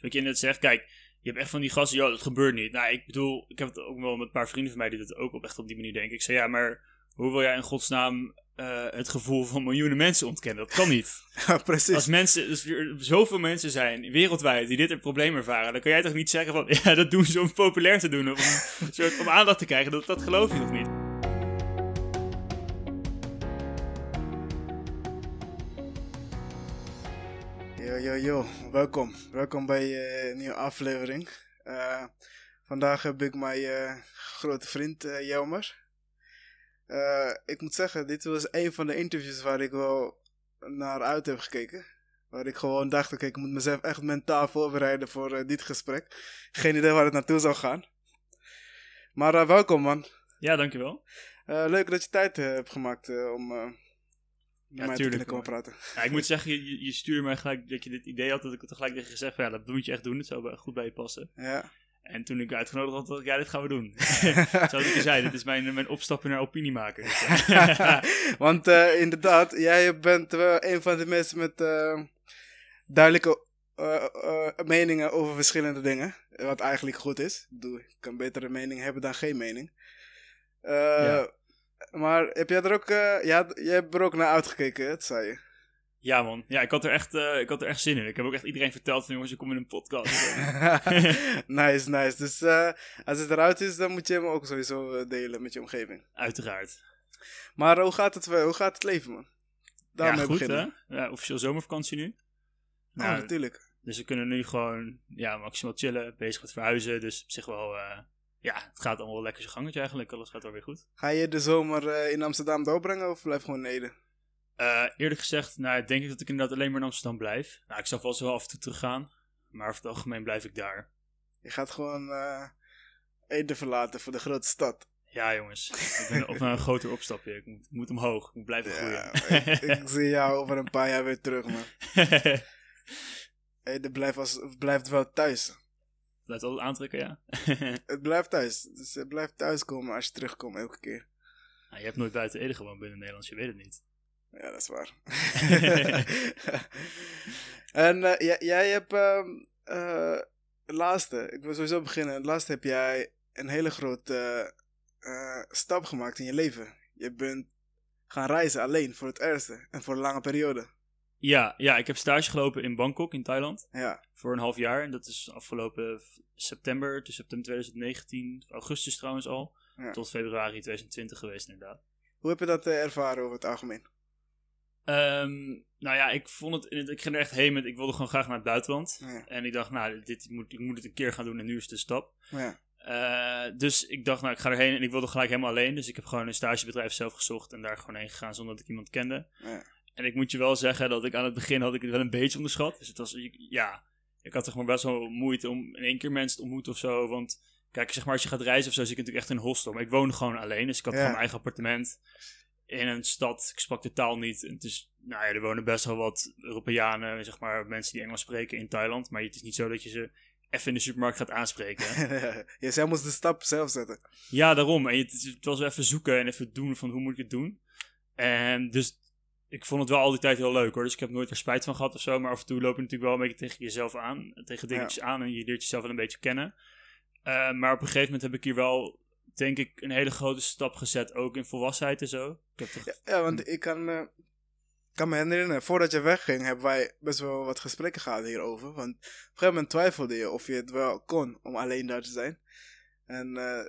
Wat je net zegt, kijk, je hebt echt van die gasten, joh, dat gebeurt niet. Nou, ik bedoel, ik heb het ook wel met een paar vrienden van mij die dat ook op, echt op die manier denken. Ik zei, ja, maar hoe wil jij in godsnaam uh, het gevoel van miljoenen mensen ontkennen? Dat kan niet. Ja, precies. Als mensen, dus er zoveel mensen zijn wereldwijd die dit een probleem ervaren, dan kan jij toch niet zeggen van, ja, dat doen ze om populair te doen, of om, soort, om aandacht te krijgen. Dat, dat geloof je nog niet. Yo. Welkom. Welkom bij uh, een nieuwe aflevering. Uh, vandaag heb ik mijn uh, grote vriend Jelmer. ik moet zeggen, dit was een van de interviews waar ik wel naar uit heb gekeken. Waar ik gewoon dacht, oké, ik moet mezelf echt mentaal voorbereiden voor dit gesprek. Geen idee waar het naartoe zou gaan. Maar welkom man. Ja, dankjewel. leuk dat je tijd hebt gemaakt om ja, natuurlijk. Komen praten. Ja, ik moet zeggen, je, je stuurde mij gelijk dat je dit idee had, dat ik het gelijk tegen gezegd van ja, dat moet je echt doen, het zou goed bij je passen. Ja. En toen ik uitgenodigd had, dacht ik, ja, dit gaan we doen. Zoals ik je zei, dit is mijn, mijn opstappen naar opiniemaker. Want uh, inderdaad, jij bent wel een van de mensen met uh, duidelijke uh, meningen over verschillende dingen. Wat eigenlijk goed is. Ik, bedoel, ik kan betere mening hebben dan geen mening. Ja. Maar heb jij er ook, uh, ja, jij hebt er ook naar uitgekeken, dat zei je. Ja man, ja, ik had, er echt, uh, ik had er echt zin in. Ik heb ook echt iedereen verteld van jongens, ik kom in een podcast. nice, nice. Dus uh, als het eruit is, dan moet je hem ook sowieso delen met je omgeving. Uiteraard. Maar hoe gaat het, hoe gaat het leven man? Daarmee ja, goed beginnen. hè? Ja, officieel zomervakantie nu. Nou, oh, natuurlijk. Dus we kunnen nu gewoon ja, maximaal chillen, bezig met verhuizen. Dus op zich wel ja, het gaat allemaal lekker zijn gangetje eigenlijk. Alles gaat wel weer goed. Ga je de zomer uh, in Amsterdam doorbrengen of blijf gewoon in Ede? Uh, eerlijk gezegd, nou, denk ik dat ik inderdaad alleen maar in Amsterdam blijf. Nou, ik zal wel zo af en toe teruggaan. Maar over het algemeen blijf ik daar. Je gaat gewoon uh, Ede verlaten voor de grote stad. Ja, jongens. Ik ben op een groter opstapje. Ik moet, moet, omhoog. Ik moet blijven groeien. ik, ik, zie jou over een paar jaar weer terug, man. Ede blijft, als, blijft wel thuis blijft altijd aantrekken, ja. het blijft thuis. Dus het blijft thuiskomen als je terugkomt elke keer. Nou, je hebt nooit buiten Ede gewoond binnen Nederlands, je weet het niet. Ja, dat is waar. en uh, jij, jij hebt uh, laatste, ik wil sowieso beginnen. Laatste heb jij een hele grote uh, stap gemaakt in je leven. Je bent gaan reizen alleen voor het eerste en voor een lange periode. Ja, ja, ik heb stage gelopen in Bangkok in Thailand. Ja. Voor een half jaar. En dat is afgelopen september, dus september 2019, augustus trouwens al, tot februari 2020 geweest inderdaad. Hoe heb je dat uh, ervaren over het algemeen? Um, nou ja, ik vond het, ik ging er echt heen met, ik wilde gewoon graag naar het buitenland. En ik dacht, nou, dit moet, ik moet het een keer gaan doen en nu is de stap. Ja. Uh, dus ik dacht, nou, ik ga erheen en ik wilde gelijk helemaal alleen. Dus ik heb gewoon een stagebedrijf zelf gezocht en daar gewoon heen gegaan zonder dat ik iemand kende. Ja. En ik moet je wel zeggen dat ik aan het begin had ik het wel een beetje onderschat. Dus het was, ja, ik had toch maar best wel moeite om in één keer mensen te ontmoeten of zo. Want kijk, zeg maar als je gaat reizen of zo, zit ik natuurlijk echt in een hostel. Maar ik woonde gewoon alleen, dus ik had gewoon mijn eigen appartement in een stad. Ik sprak de taal niet. En het is, nou ja, er wonen best wel wat Europeanen, zeg maar, mensen die Engels spreken in Thailand. Maar het is niet zo dat je ze even in de supermarkt gaat aanspreken. je zelf moest de stap zelf zetten. Ja, daarom. En het, het was wel even zoeken en even doen van hoe moet ik het doen. En dus ik vond het wel al die tijd heel leuk hoor. Dus ik heb nooit er spijt van gehad of zo. Maar af en toe loop je natuurlijk wel een beetje tegen jezelf aan. Tegen dingetjes aan en je leert jezelf wel een beetje kennen. Uh, maar op een gegeven moment heb ik hier wel, denk ik, een hele grote stap gezet. Ook in volwassenheid en zo. Ik heb toch... ja, want ik kan me, kan me herinneren, voordat je wegging, hebben wij best wel wat gesprekken gehad hierover. Want op een gegeven moment twijfelde je of je het wel kon om alleen daar te zijn. En uh,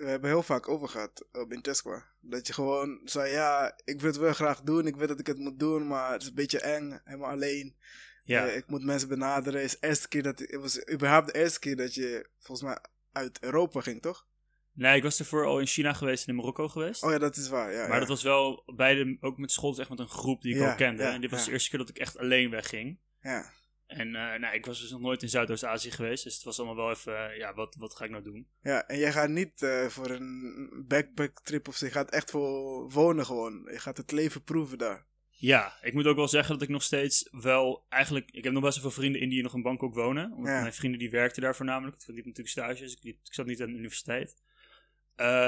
we hebben heel vaak over gehad op Intesqua. Dat je gewoon zei, ja, ik wil het wel graag doen. Ik weet dat ik het moet doen, maar het is een beetje eng. Helemaal alleen. Ja. Uh, ik moet mensen benaderen. Het, is de eerste keer dat, het was überhaupt de eerste keer dat je volgens mij uit Europa ging, toch? Nee, ik was ervoor al in China geweest en in Marokko geweest. Oh ja, dat is waar, ja. Maar dat was wel beide, ook met school, dus echt met een groep die ik al kende. en dit was de eerste keer dat ik echt alleen wegging. Ja. En uh, nou, ik was dus nog nooit in Zuidoost-Azië geweest. Dus het was allemaal wel even, ja, wat, wat ga ik nou doen? Ja, en jij gaat niet uh, voor een backpack-trip of zo. Je gaat echt voor wonen gewoon. Je gaat het leven proeven daar. Ja, ik moet ook wel zeggen dat ik nog steeds wel eigenlijk... Ik heb nog best wel veel vrienden in die nog in Bangkok wonen. Omdat mijn vrienden die werkten daar voornamelijk. Ik liep natuurlijk stages. Ik, liep, ik zat niet aan de universiteit.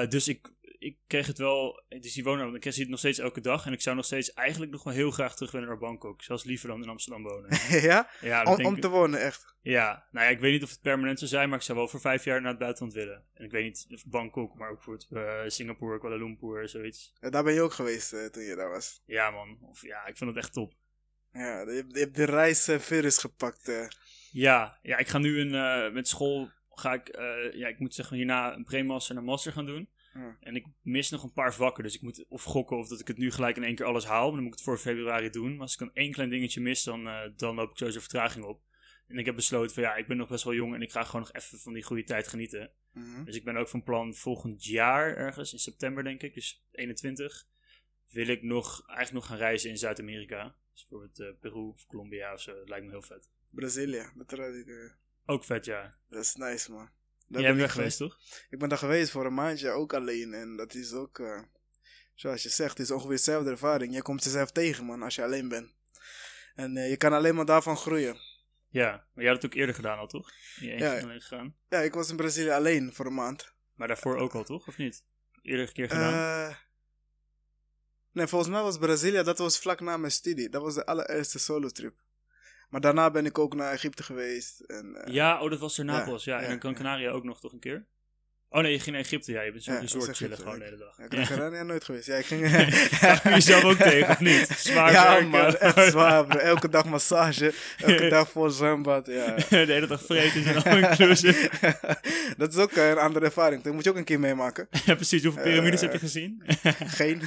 Dus ik, ik kreeg het wel, dus die wonen, ik kreeg het nog steeds elke dag. En ik zou nog steeds eigenlijk nog wel heel graag terug willen naar Bangkok. Zelfs liever dan in Amsterdam wonen. ja? Ja, Om, denk om ik- te wonen, echt. ja, nou ja, ik weet niet of het permanent zou zijn, maar ik zou wel voor vijf jaar naar het buitenland willen. En ik weet niet of Bangkok, maar ook voor het, eh, Singapore, Kuala Lumpur, zoiets. Ja, daar ben je ook geweest eh, toen je daar was. Ja, man. Of ja, ik vind het echt top. Ja, je hebt, je hebt de reisvirus gepakt. eh. Ja, ja ik ga nu een, eh, met school, ga ik, eh, ja, ik moet zeggen hierna een pre-master en een master gaan doen. Ja. En ik mis nog een paar vakken, dus ik moet of gokken of dat ik het nu gelijk in één keer alles haal. Maar dan moet ik het voor februari doen. Maar als ik dan één klein dingetje mis, dan, eh, dan loop ik sowieso vertraging op. En ik heb besloten van ja, ik ben nog best wel jong en ik ga gewoon nog even van die goede tijd genieten. Mhm. Dus ik ben ook van plan volgend jaar ergens, in september denk ik, dus 21, wil ik nog, eigenlijk nog gaan reizen in Zuid-Amerika. Dus bijvoorbeeld eh, Peru of Colombia of zo, dat lijkt me heel vet. Brazilië. Dat, eh, Ook vet, ja. dat is nice, man. Daar Jij ben bent weg geweest, toch? Ik ben daar geweest voor een maandje, ook alleen. En dat is ook, eh, zoals je zegt, is ongeveer dezelfde ervaring. Je komt jezelf tegen, man, als je alleen bent. En eh, je kan alleen maar daarvan groeien. Ja, maar jij had het ook eerder gedaan al, toch? Je Ja. alleen gegaan. Ja, ik was in Brazilië alleen voor een maand. Maar daarvoor ook al, toch? Of niet? Eerder keer gedaan? Eh, nee, volgens mij was Brazilië, dat was vlak na mijn studie. Dat was de allereerste solo-trip. Maar daarna ben ik ook naar Egypte geweest. En, eh, ja, oh, dat was er ja, Napels. Ja, en dan Gran ja. Canaria ook nog toch een keer? Oh nee, je ging naar Egypte. Ja, je bent zo'n Ja, resort chillen gewoon de hele dag. Ja, ik ben Ja. Ja, nooit geweest. Ja, ik ging... Daar je zelf ook tegen, of niet? Zwaar ja, man, echt zwaar, bro. Elke dag massage, elke dag voor zwembad, ja. de hele dag vreten en al inclusive. dat is ook een andere ervaring. Dat moet je ook een keer meemaken. ja, precies. Hoeveel piramides Eh, heb je gezien? Geen.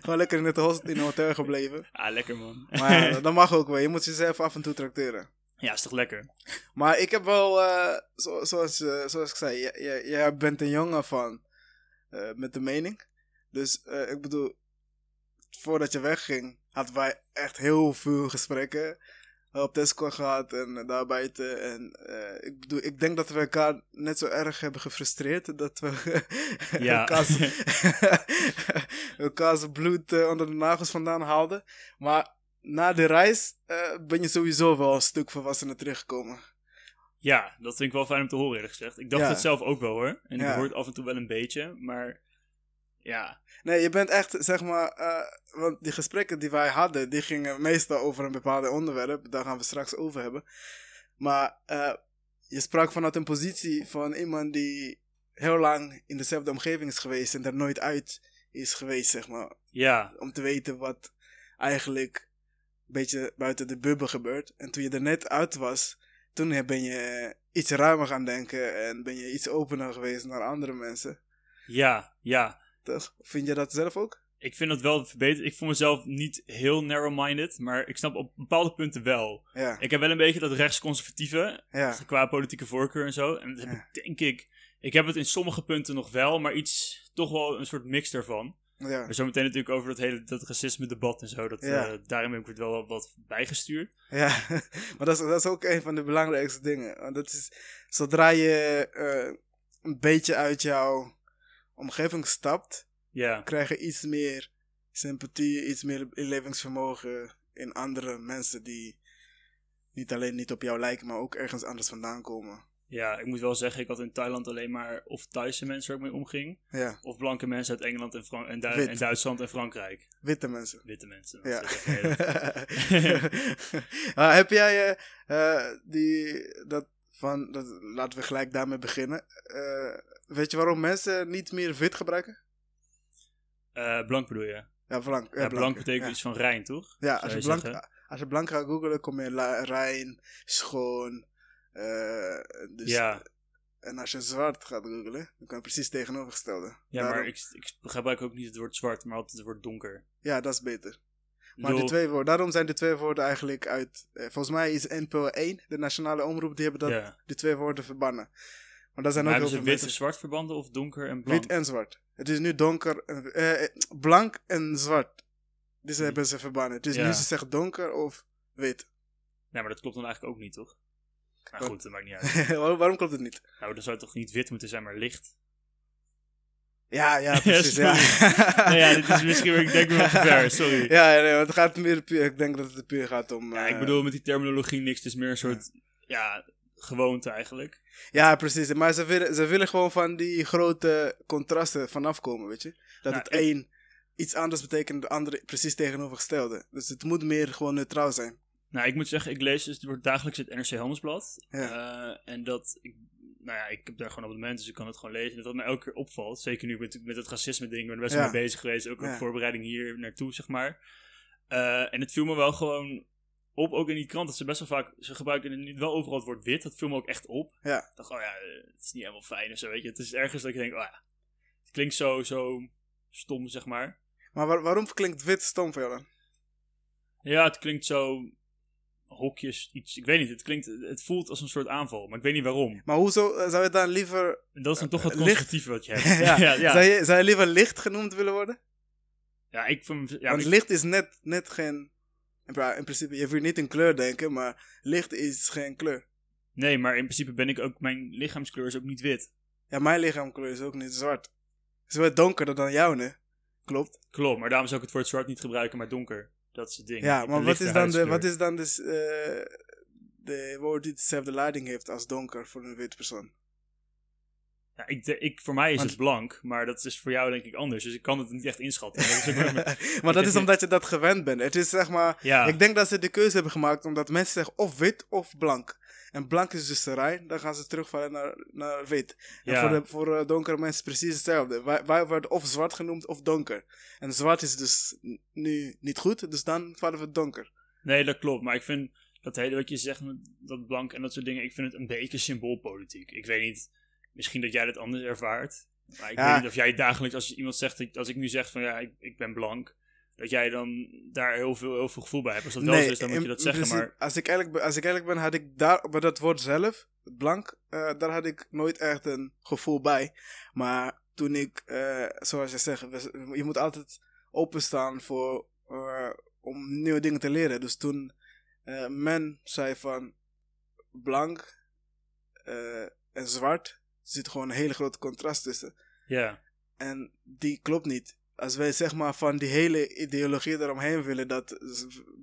Gewoon lekker in het host- in een hotel gebleven. ah, lekker man. Maar dat mag ook wel. Je moet jezelf af en toe tracteren. Ja, is toch lekker? Maar ik heb wel, eh, zo, zoals, eh, zoals ik zei, jij- bent een jongen van eh, met de mening. Dus ik bedoel, voordat je wegging, hadden wij echt heel veel gesprekken op Discord gehad en daarbuiten. En ik bedoel, ik denk dat we elkaar net zo erg hebben gefrustreerd dat we Ja. elkaars, elkaars bloed onder de nagels vandaan haalden. Maar na de reis eh, ben je sowieso wel een stuk volwassener teruggekomen. Ja, dat vind ik wel fijn om te horen eerlijk gezegd. Ik dacht Ja. het zelf ook wel hoor. En Ja. ik hoor het af en toe wel een beetje. Maar ja, Nee, je bent echt, zeg maar, eh, want die gesprekken die wij hadden, die gingen meestal over een bepaald onderwerp. Daar gaan we straks over hebben. Maar eh, je sprak vanuit een positie van iemand die heel lang in dezelfde omgeving is geweest en er nooit uit is geweest, zeg maar. ja, Om te weten wat eigenlijk beetje buiten de bubbel gebeurt. En toen je er net uit was, toen ben je iets ruimer gaan denken en ben je iets opener geweest naar andere mensen. ja, ja. Toch? Vind je dat zelf ook? Ik vind dat wel verbeterd. Ik voel mezelf niet heel narrow-minded, maar ik snap op bepaalde punten wel. Ja, Ik heb wel een beetje dat rechtsconservatieve, ja. qua politieke voorkeur en zo. En dat heb Ja. ik, denk ik, ik heb het in sommige punten nog wel, maar iets, toch wel een soort mix ervan. Ja. Maar zometeen natuurlijk over dat hele dat racisme debat en zo. Dat, Ja. eh, daarin heb ik het wel wat bijgestuurd. Ja, maar dat is, dat is ook een van de belangrijkste dingen. Want dat is, zodra je eh, een beetje uit jouw omgeving stapt, Ja, krijg je iets meer sympathie, iets meer inlevingsvermogen in andere mensen die niet alleen niet op jou lijken, maar ook ergens anders vandaan komen. Ja, ik moet wel zeggen, ik had in Thailand alleen maar of Thaise mensen waar ik mee omging, Ja, of blanke mensen uit Engeland en, Fran- en, Du- Wit. en Duitsland en Frankrijk. witte mensen. Witte mensen. Ja. heb jij eh, eh, die, dat van, dat, laten we gelijk daarmee beginnen. Eh, weet je waarom mensen niet meer wit gebruiken? Eh, blank bedoel je? Ja, blank. Ja, blank betekent ja. iets van rein, toch? Ja, als je, je blank, als je blank gaat googlen, kom je rein, schoon. Eh, dus, Ja. En als je zwart gaat googlen, dan kan je precies tegenovergestelde. Ja, Daarom- maar ik, ik gebruik ook niet het woord zwart, maar altijd het woord donker. Ja, dat is beter. Maar de twee woorden, daarom zijn de twee woorden eigenlijk uit. eh, volgens mij is NPO 1, de nationale omroep, die hebben dat, ja. die twee woorden verbannen. Maar daar zijn Maar ook hebben heel ze veel wit of mensen. zwart verbanden of donker en blank? Wit en zwart. Het is nu donker, en- eh, eh, blank en zwart. Dus hebben ze verbannen. Het is Ja. nu ze zeggen donker of wit. Nee, maar dat klopt dan eigenlijk ook niet, toch? Maar goed, dat maakt niet uit. Waarom klopt het niet? nou, dan zou het toch niet wit moeten zijn, maar licht? Ja, ja, precies. ja. nou ja, dit is misschien weer, ik denk weer te ver, sorry. Ja, nee, want het gaat meer puur, ik denk dat het puur gaat om... Ja, eh, ik bedoel met die terminologie niks. Het is meer een soort, ja, gewoonte eigenlijk. Ja, precies. Maar ze willen, ze willen gewoon van die grote contrasten vanaf komen, weet je. Dat Nou, het een iets anders betekent, de andere precies tegenovergestelde. Dus het moet meer gewoon neutraal zijn. Nou, ik moet zeggen, ik lees dus door dagelijks het NRC Handelsblad. Ja. Eh, en dat, ik, nou ja, ik heb daar gewoon abonnement, dus ik kan het gewoon lezen. En dat wat mij elke keer opvalt, zeker nu met, met het racisme ding, ik ben er best wel Ja. mee bezig geweest, ook Ja. op voorbereiding hier naartoe, zeg maar. Eh, en het viel me wel gewoon op, ook in die krant, dat ze best wel vaak, ze gebruiken niet wel overal het woord wit, dat viel me ook echt op. Ja. Ik dacht, oh ja, het is niet helemaal fijn of zo, weet je. Het is ergens dat ik denk, oh ja, het klinkt zo, zo stom, zeg maar. Maar waar- waarom klinkt wit stom voor jou dan? Ja, het klinkt zo hokjes, iets, ik weet niet, het klinkt, het voelt als een soort aanval, maar ik weet niet waarom. Maar hoezo eh, zou je dan liever... Dat is dan toch het Eh, licht. conservatieve wat je hebt. ja, ja, ja. Zou, je, zou je liever licht genoemd willen worden? Ja, ik vind, ja, Want ik- licht is net, net geen... In principe, je hoeft niet een kleur denken, maar licht is geen kleur. nee, maar in principe ben ik ook, mijn lichaamskleur is ook niet wit. Ja, mijn lichaamkleur is ook niet zwart. Het is wel donkerder dan jouw, ne? Klopt. Klopt, maar daarom zou ik het woord zwart niet gebruiken, maar donker. Dat. Ja, maar wat is dan, de, wat is dan dus, eh, de woord die dezelfde lading heeft als donker voor een wit persoon? Ja, ik, de- ik, voor mij is Want- het blank, maar dat is voor jou denk ik anders. Dus ik kan het niet echt inschatten. Dat is maar dat is omdat je dat gewend bent. Het is zeg maar, ja, ik denk dat ze de keuze hebben gemaakt omdat mensen zeggen of wit of blank. En blank is dus de rij, dan gaan ze terugvallen naar, naar wit. En ja. voor, de, voor eh, donkere mensen precies hetzelfde. Wij, wij worden of zwart genoemd of donker. En zwart is dus nu niet goed, dus dan vallen we donker. Nee, dat klopt. Maar ik vind dat hele wat je zegt, dat blank en dat soort dingen, ik vind het een beetje symboolpolitiek. Ik weet niet, misschien dat jij dat anders ervaart. Maar ik Ja. weet niet of jij dagelijks, als iemand zegt, als ik nu zeg van ja, ik, ik ben blank, dat jij dan daar heel veel, heel veel gevoel bij hebt. Als dat wel zo is, dan moet je dat zeggen. Maar als, ik eerlijk ben, als ik eerlijk ben, had ik daar, bij dat woord zelf, blank, eh, daar had ik nooit echt een gevoel bij. Maar toen ik, eh, zoals je zegt, je moet altijd openstaan voor, eh, om nieuwe dingen te leren. Dus toen men zei van blank en zwart, er zit gewoon een hele grote contrast tussen. ja, En die klopt niet. Als wij zeg maar van die hele ideologie eromheen willen dat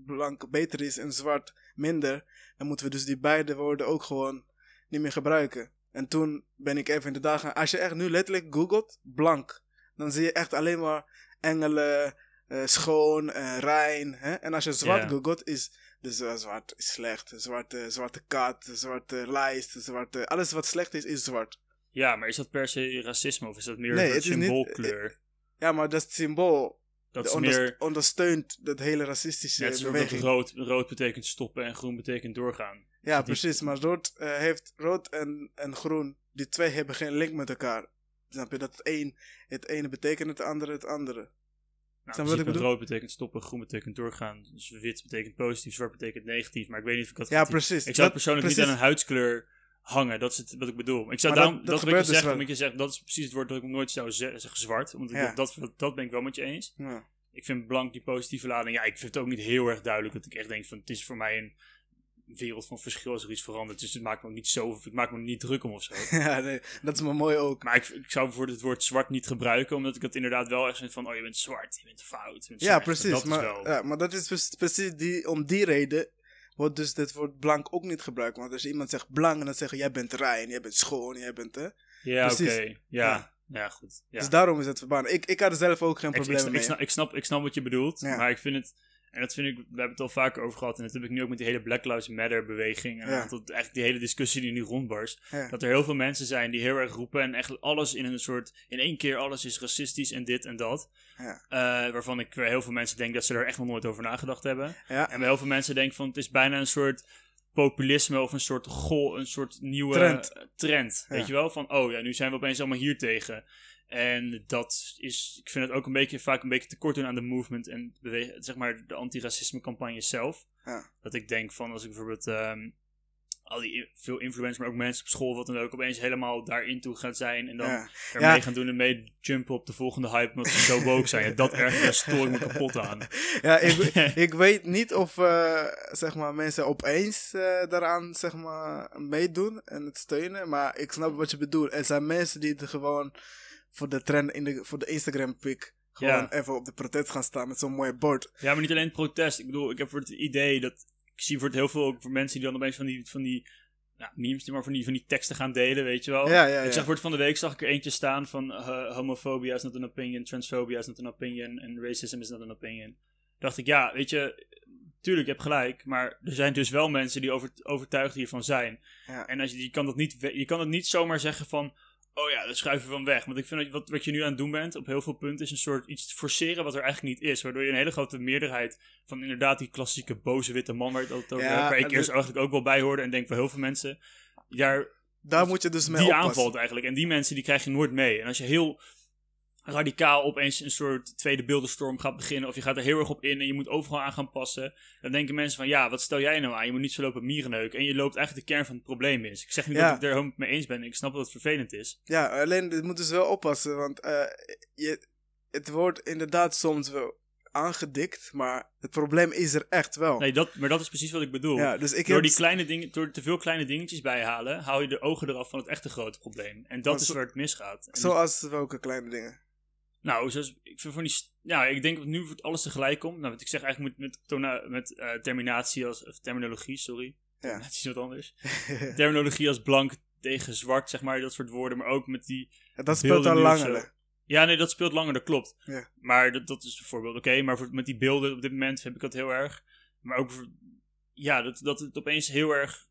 blank beter is en zwart minder, dan moeten we dus die beide woorden ook gewoon niet meer gebruiken. En toen ben ik even in de dagen, als je echt nu letterlijk googelt, blank, dan zie je echt alleen maar engelen, eh, schoon, eh, rein. Hè? En als je zwart googelt, is dus zwart is slecht, zwarte, zwarte kat, zwarte lijst, zwarte, alles wat slecht is, is zwart. ja, maar is dat per se racisme of is dat meer Nee, een symboolkleur? Ja, maar dat symbool dat is onderst- meer ondersteunt dat hele racistische net beweging. rood, rood betekent stoppen en groen betekent doorgaan. ja, precies. Maar rood, eh, heeft, rood en, en groen, die twee hebben geen link met elkaar. Snap je? Dat het, een, het ene betekent het andere het andere. Nou, wat ik bedoel? rood betekent stoppen, groen betekent doorgaan. Dus wit betekent positief, zwart betekent negatief. Maar ik weet niet of ik dat Ja, precies. Ik zou Dat- persoonlijk niet aan een huidskleur hangen. Dat is het, wat ik bedoel. Ik zou Maar dat- daarom, dat dat, ik gebeurt dus omdat je zegt, dat is precies het woord dat ik nooit zou ze- zeggen, zwart. Want ik- Ja. dat, dat, dat ben ik wel met je eens. Ja. Ik vind blank die positieve lading, ja, ik vind het ook niet heel erg duidelijk. Dat ik echt denk van, het is voor mij een wereld van verschil als er iets verandert. Dus het maakt me ook niet zo, ik maak me niet druk om of zo. ja, nee, dat is maar mooi ook. Maar ik, ik zou bijvoorbeeld het woord zwart niet gebruiken, omdat ik het inderdaad wel echt vind van, oh je bent zwart, je bent fout. Je bent Ja, precies. Maar, wel. ja, maar dat is dus precies die, om die reden wordt dus dit woord blank ook niet gebruikt. Want als iemand zegt blank, dan zeggen jij bent rein, jij bent schoon, jij bent... Hè? Ja, oké. Ja. Ja. ja, goed. Ja. Dus daarom is het verbannen. Ik, ik had er zelf ook geen probleem mee. ik, snap, ik, snap, ik snap wat je bedoelt, Ja. maar ik vind het, en dat vind ik, we hebben het al vaker over gehad, en dat heb ik nu ook met die hele Black Lives Matter beweging, en Ja. dat, eigenlijk die hele discussie die nu rondbarst, Ja. dat er heel veel mensen zijn die heel erg roepen en echt alles in een soort, in één keer alles is racistisch en dit en dat, Ja. Eh, waarvan ik bij heel veel mensen denk dat ze er echt nog nooit over nagedacht hebben. En bij heel veel mensen denk ik van, het is bijna een soort populisme of een soort gol, een soort nieuwe Trend. trend. Weet je wel? Van, oh ja, nu zijn we opeens allemaal hier tegen. En dat is, ik vind het ook een beetje, vaak een beetje tekort doen aan de movement en zeg maar de antiracisme campagne zelf. Ja. Dat ik denk van, als ik bijvoorbeeld ehm, al die veel influencers, maar ook mensen op school, wat dan ook, opeens helemaal daarin toe gaat zijn en dan Ja. ermee Ja. gaan doen en mee jumpen op de volgende hype, omdat ze zo woke zijn. Dat ergens, daar stoor ik me kapot aan. Ja, ik, ik weet niet of eh, zeg maar, mensen opeens eh, daaraan zeg maar, meedoen en het steunen. Maar ik snap wat je bedoelt. Er zijn mensen die er gewoon voor de trend, in de, voor de Instagram-pic... gewoon Ja. even op de protest gaan staan met zo'n mooi bord. Ja, maar niet alleen het protest. Ik bedoel, ik heb voor het idee dat. Ik zie voor het heel veel ook voor mensen die dan opeens van die, van die nou, memes, die maar van die, van die teksten gaan delen, weet je wel. Ja, ja, Ik zag voor van de week zag ik er eentje staan van uh, homophobia is not an opinion, transphobia is not an opinion en racism is not an opinion. Dacht ik, ja, weet je, tuurlijk, je hebt gelijk, maar er zijn dus wel mensen die over, overtuigd hiervan zijn. En als je, je, kan dat niet, je kan het niet zomaar zeggen van, oh ja, dat schuiven we van weg. Want ik vind dat wat, wat je nu aan het doen bent, op heel veel punten, is een soort iets forceren wat er eigenlijk niet is. Waardoor je een hele grote meerderheid van inderdaad die klassieke boze witte man waar, het altijd over Ja, hebt, waar ik eerst eigenlijk ook wel bij hoorde en denk van heel veel mensen, daar Daar moet je dus mee die oppassen. aanvalt eigenlijk. En die mensen die krijg je nooit mee. En als je heel radicaal opeens een soort tweede beeldenstorm gaat beginnen, of je gaat er heel erg op in en je moet overal aan gaan passen, dan denken mensen van ja, wat stel jij nou aan? Je moet niet zo lopen mierenneuken. En je loopt eigenlijk de kern van het probleem is. Ik zeg niet Ja. dat ik er helemaal mee eens ben. Ik snap dat het vervelend is. Ja, alleen dit moet dus wel oppassen, want eh, je, het wordt inderdaad soms wel aangedikt, maar het probleem is er echt wel. Nee, dat, maar dat is precies wat ik bedoel. ja, dus ik door, die kleine dingen, door te veel kleine dingetjes bijhalen, hou je de ogen eraf van het echte grote probleem. En dat is waar het misgaat. En Zoals welke kleine dingen. Nou, zoals, ik vind van die. Ja, ik denk dat nu wordt alles tegelijk komt. Nou, wat ik zeg eigenlijk met, met, met eh, terminatie als. Of terminologie, sorry. Terminatie is wat anders. terminologie als blank tegen zwart, zeg maar, dat soort woorden. Maar ook met die. dat speelt al langer. Ja, nee, dat speelt langer, dat klopt. Ja. Maar dat, dat is bijvoorbeeld oké. maar voor, met die beelden op dit moment heb ik dat heel erg. Maar ook. voor- ja, dat, dat het opeens heel erg.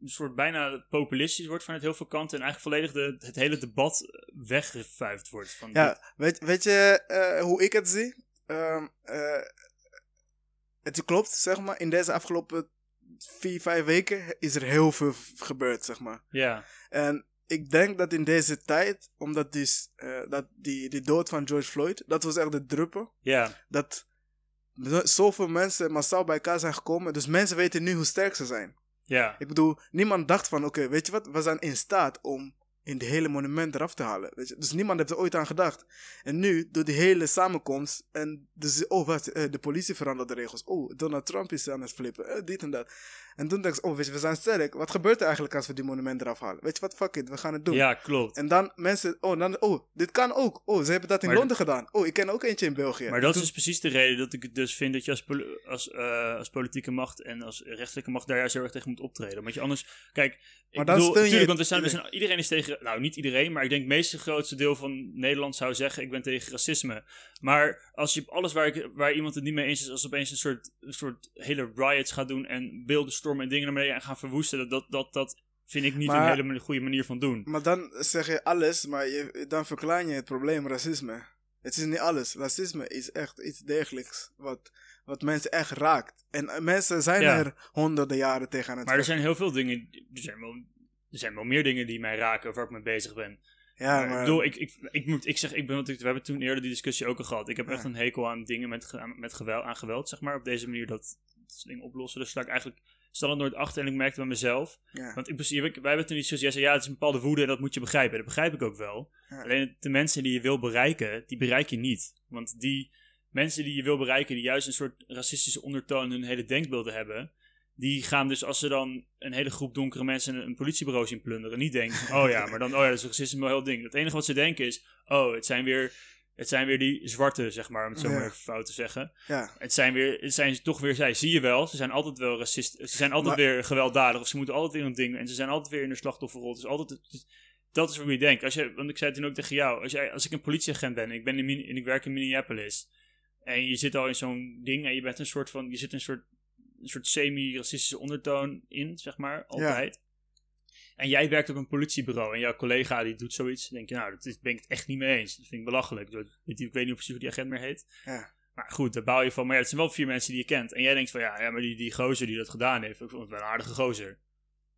Een soort bijna populistisch wordt vanuit heel veel kanten. En eigenlijk volledig de, het hele debat weggevuifd wordt. Van Ja, weet, weet je eh, hoe ik het zie? Ehm, eh, het klopt, zeg maar. In deze afgelopen vier, vijf weken is er heel veel gebeurd, zeg maar. ja, En ik denk dat in deze tijd, omdat dus, eh, dat die, die dood van George Floyd, dat was echt de druppel. ja, Dat zo- zoveel mensen massaal bij elkaar zijn gekomen. Dus mensen weten nu hoe sterk ze zijn. Ja. Ik bedoel, niemand dacht van, oké, weet je wat, we zijn in staat om in de hele monument eraf te halen. Dus niemand heeft er ooit aan gedacht. En nu, door die hele samenkomst, en dus, oh wat, de politie verandert de regels. Oh, Donald Trump is aan het flippen, eh, dit en dat. En toen dacht ik, oh weet je, we zijn sterk. Wat gebeurt er eigenlijk als we die monument eraf halen? Weet je wat, fuck it, we gaan het doen. Ja, klopt. En dan mensen, oh, dan, oh, dit kan ook. Oh, ze hebben dat in Maar- Londen gedaan. Oh, ik ken ook eentje in België. Maar dat is precies de reden dat ik het dus vind dat je als, poli- als, eh, als politieke macht en als rechterlijke macht daar juist heel erg tegen moet optreden. Want je anders, kijk, ik Maar dan bedoel, natuurlijk, want we zijn, we iedereen. zijn, iedereen is tegen, nou niet iedereen, maar ik denk het meeste grootste deel van Nederland zou zeggen, ik ben tegen racisme. Maar als je alles waar, ik, waar iemand het niet mee eens is, als opeens een soort, een soort hele riots gaat doen en beelden stormen en dingen naar beneden en gaan verwoesten, dat, dat, dat, vind ik niet Maar- een hele goede manier van doen. Maar dan zeg je alles, maar je, dan verklein je het probleem racisme. Het is niet alles. Racisme is echt iets degelijks wat, wat mensen echt raakt. En eh, mensen zijn Ja. er honderden jaren tegen aan het Maar er zijn heel veel dingen, er zijn wel, er zijn wel meer dingen die mij raken of waar ik mee bezig ben. Ja, Maar ik bedoel, ik, ik, ik moet, ik zeg, ik ben, want we hebben toen eerder die discussie ook al gehad. Ik heb Ja. echt een hekel aan dingen met, aan- met geweld, aan geweld, zeg maar. Op deze manier dat, dat dingen oplossen. Dus sta ik eigenlijk stel het nooit achter en ik merkte bij mezelf. ja. Want ik, wij hebben toen iets gezegd, jij zei, ja, het is een bepaalde woede en dat moet je begrijpen. Dat begrijp ik ook wel. Ja. Alleen de mensen die je wil bereiken, die bereik je niet. Want die mensen die je wil bereiken, die juist een soort racistische ondertoon in hun hele denkbeelden hebben, die gaan dus als ze dan een hele groep donkere mensen een, een politiebureau zien plunderen, niet denken van, oh ja, maar dan, oh ja, dat is racisme wel heel ding. Het enige wat ze denken is, oh, het zijn weer, het zijn weer die zwarte, zeg maar, om het zo maar Ja. even fout te zeggen. ja. Het zijn, weer, het zijn toch weer zij. Zie je wel, ze zijn altijd wel racist. Ze zijn altijd Maar- weer gewelddadig. Of ze moeten altijd weer een ding. En ze zijn altijd weer in de slachtofferrol. Dus altijd, het dat is hoe je denkt. Als je, want ik zei toen ook tegen jou. Als, jij, als ik een politieagent ben en ik, ben in, en ik werk in Minneapolis. En je zit al in zo'n ding. En je bent een soort van. Je zit een soort, een soort semi-racistische ondertoon in, zeg maar. Altijd. En jij werkt op een politiebureau. En jouw collega die doet zoiets. Dan denk je, nou, dat is, ben ik het echt niet mee eens. Dat vind ik belachelijk. Dat- Ik weet niet precies hoe die agent meer heet. ja. Maar goed, daar bouw je van. Maar ja, het zijn wel vier mensen die je kent. En jij denkt van ja, ja maar die, die gozer die dat gedaan heeft, ik vond het wel een aardige gozer.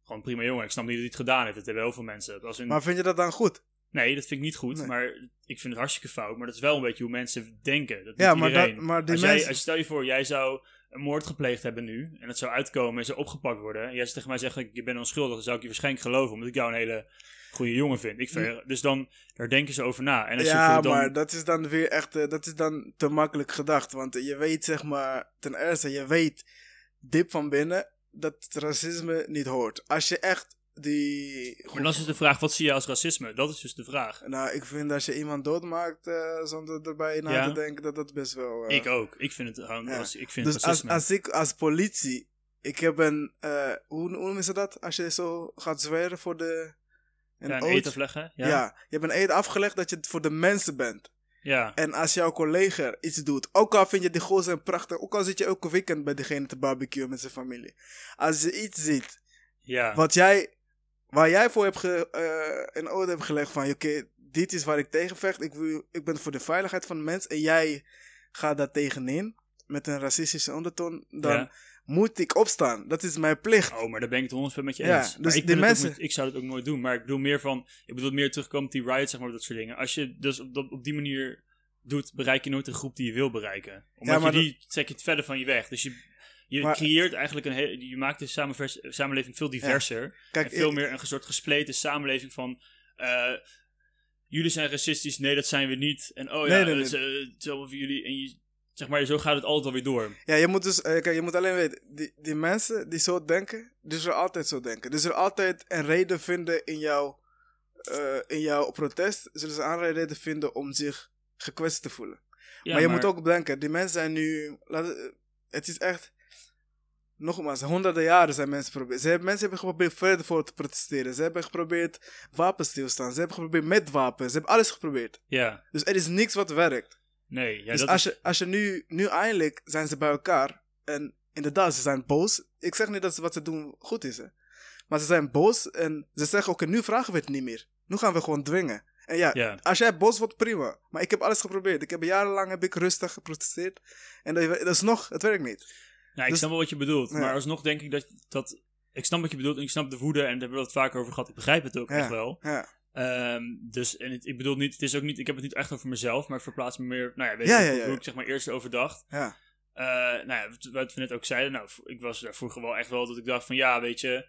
Gewoon prima jongen. Ik snap niet dat hij het gedaan heeft. Dat hebben heel veel mensen. Als een... Maar vind je dat dan goed? Nee, dat vind ik niet goed. Nee. Maar ik vind het hartstikke fout. Maar dat is wel een beetje hoe mensen denken. Dat Ja, maar, iedereen. dat, maar die als jij, als stel je voor, jij zou een moord gepleegd hebben nu. En het zou uitkomen en zou opgepakt worden. En jij tegen mij zeggen, ik ben onschuldig. Dan zou ik je waarschijnlijk geloven. Omdat ik jou een hele goede jongen vind. Ik vind dus dan, daar denken ze over na. En als je ja, voor dan, maar dat is dan weer echt, eh, dat is dan te makkelijk gedacht. Want je weet zeg maar, ten eerste, je weet diep van binnen dat racisme niet hoort. Als je echt die... Maar dan is de vraag, wat zie je als racisme? Dat is dus de vraag. Nou, ik vind als je iemand doodmaakt eh, zonder erbij na Ja. te denken, dat dat best wel... eh, Ik ook. Ik vind het, gewoon Ja. als, ik vind Dus het als, racisme. als ik als politie ik heb een, eh, hoe, hoe noemen ze dat? Als je zo gaat zweren voor de... Een, ja, een eed afleggen. Ja. ja, je hebt een eed afgelegd dat je het voor de mensen bent. Ja. En als jouw collega iets doet, ook al vind je die gozer prachtig, ook al zit je elke weekend bij diegene te barbecuen met zijn familie. Als je iets ziet ja. wat jij, waar jij voor hebt ge, uh, een ode hebt gelegd van, oké, dit is waar ik tegen vecht, ik, wil, ik ben voor de veiligheid van de mens en jij gaat daar tegenin met een racistische ondertoon, dan Ja. moet ik opstaan. Dat is mijn plicht. Oh, maar daar ben ik het 100% met je Ja, eens. Dus ik, ook mensen- ik zou het ook nooit doen. Maar ik bedoel meer van... Ik bedoel meer terugkomen op die riot, zeg maar, dat soort dingen. Als je dus op, die manier doet, bereik je nooit een groep die je wil bereiken. Omdat maar je die trek je het verder van je weg. Dus je, je Maar- creëert eigenlijk een hele... Je maakt de samenleving veel diverser. Kijk, en veel ik- meer een soort gespleten samenleving van... eh, jullie zijn racistisch, nee, dat zijn we niet. En oh ja, Nee, nee, nee. dus, eh, voor jullie. En je, zeg maar, zo gaat het altijd alweer door. Ja, je moet dus, eh, kijk, je moet alleen weten, die, die mensen die zo denken, die zullen altijd zo denken. Dus er altijd een reden vinden in jouw, in jouw protest, zullen ze een reden vinden om zich gekwetst te voelen. Ja, maar je moet ook bedenken, die mensen zijn nu, het is echt, nogmaals, honderden jaren zijn mensen geprobeerd. Ze hebben, mensen hebben geprobeerd verder voor te protesteren. Ze hebben geprobeerd wapenstilstand. Ze hebben geprobeerd met wapens. Ze hebben alles geprobeerd. Ja, Dus er is niks wat werkt. nee. Ja, dus dat als is- je, als je nu, nu eindelijk zijn ze bij elkaar. En inderdaad, ze zijn boos. Ik zeg niet dat ze wat ze doen goed is. Hè. Maar ze zijn boos en ze zeggen: Oké, nu vragen we het niet meer. Nu gaan we gewoon dwingen. En ja, als jij boos wordt, prima. Maar ik heb alles geprobeerd. Ik heb jarenlang heb ik rustig geprotesteerd. En dat, dat is nog, het werkt niet. Nou, ik Dus- snap wel wat je bedoelt. Ja. Maar alsnog denk ik dat, dat... Ik snap wat je bedoelt en ik snap de woede. En daar hebben we het vaker over gehad. Ik begrijp het ook Ja. echt wel. Ja, Ehm, dus, en het, ik bedoel niet... Het is ook niet... Ik heb het niet echt over mezelf. Maar ik verplaats me meer... Nou ja, weet je ja, hoe ik zeg maar eerst over dacht. ja. Eh, nou ja, wat- wat we net ook zeiden. Nou, ik was daar vroeger wel echt wel dat ik dacht van... Ja, weet je...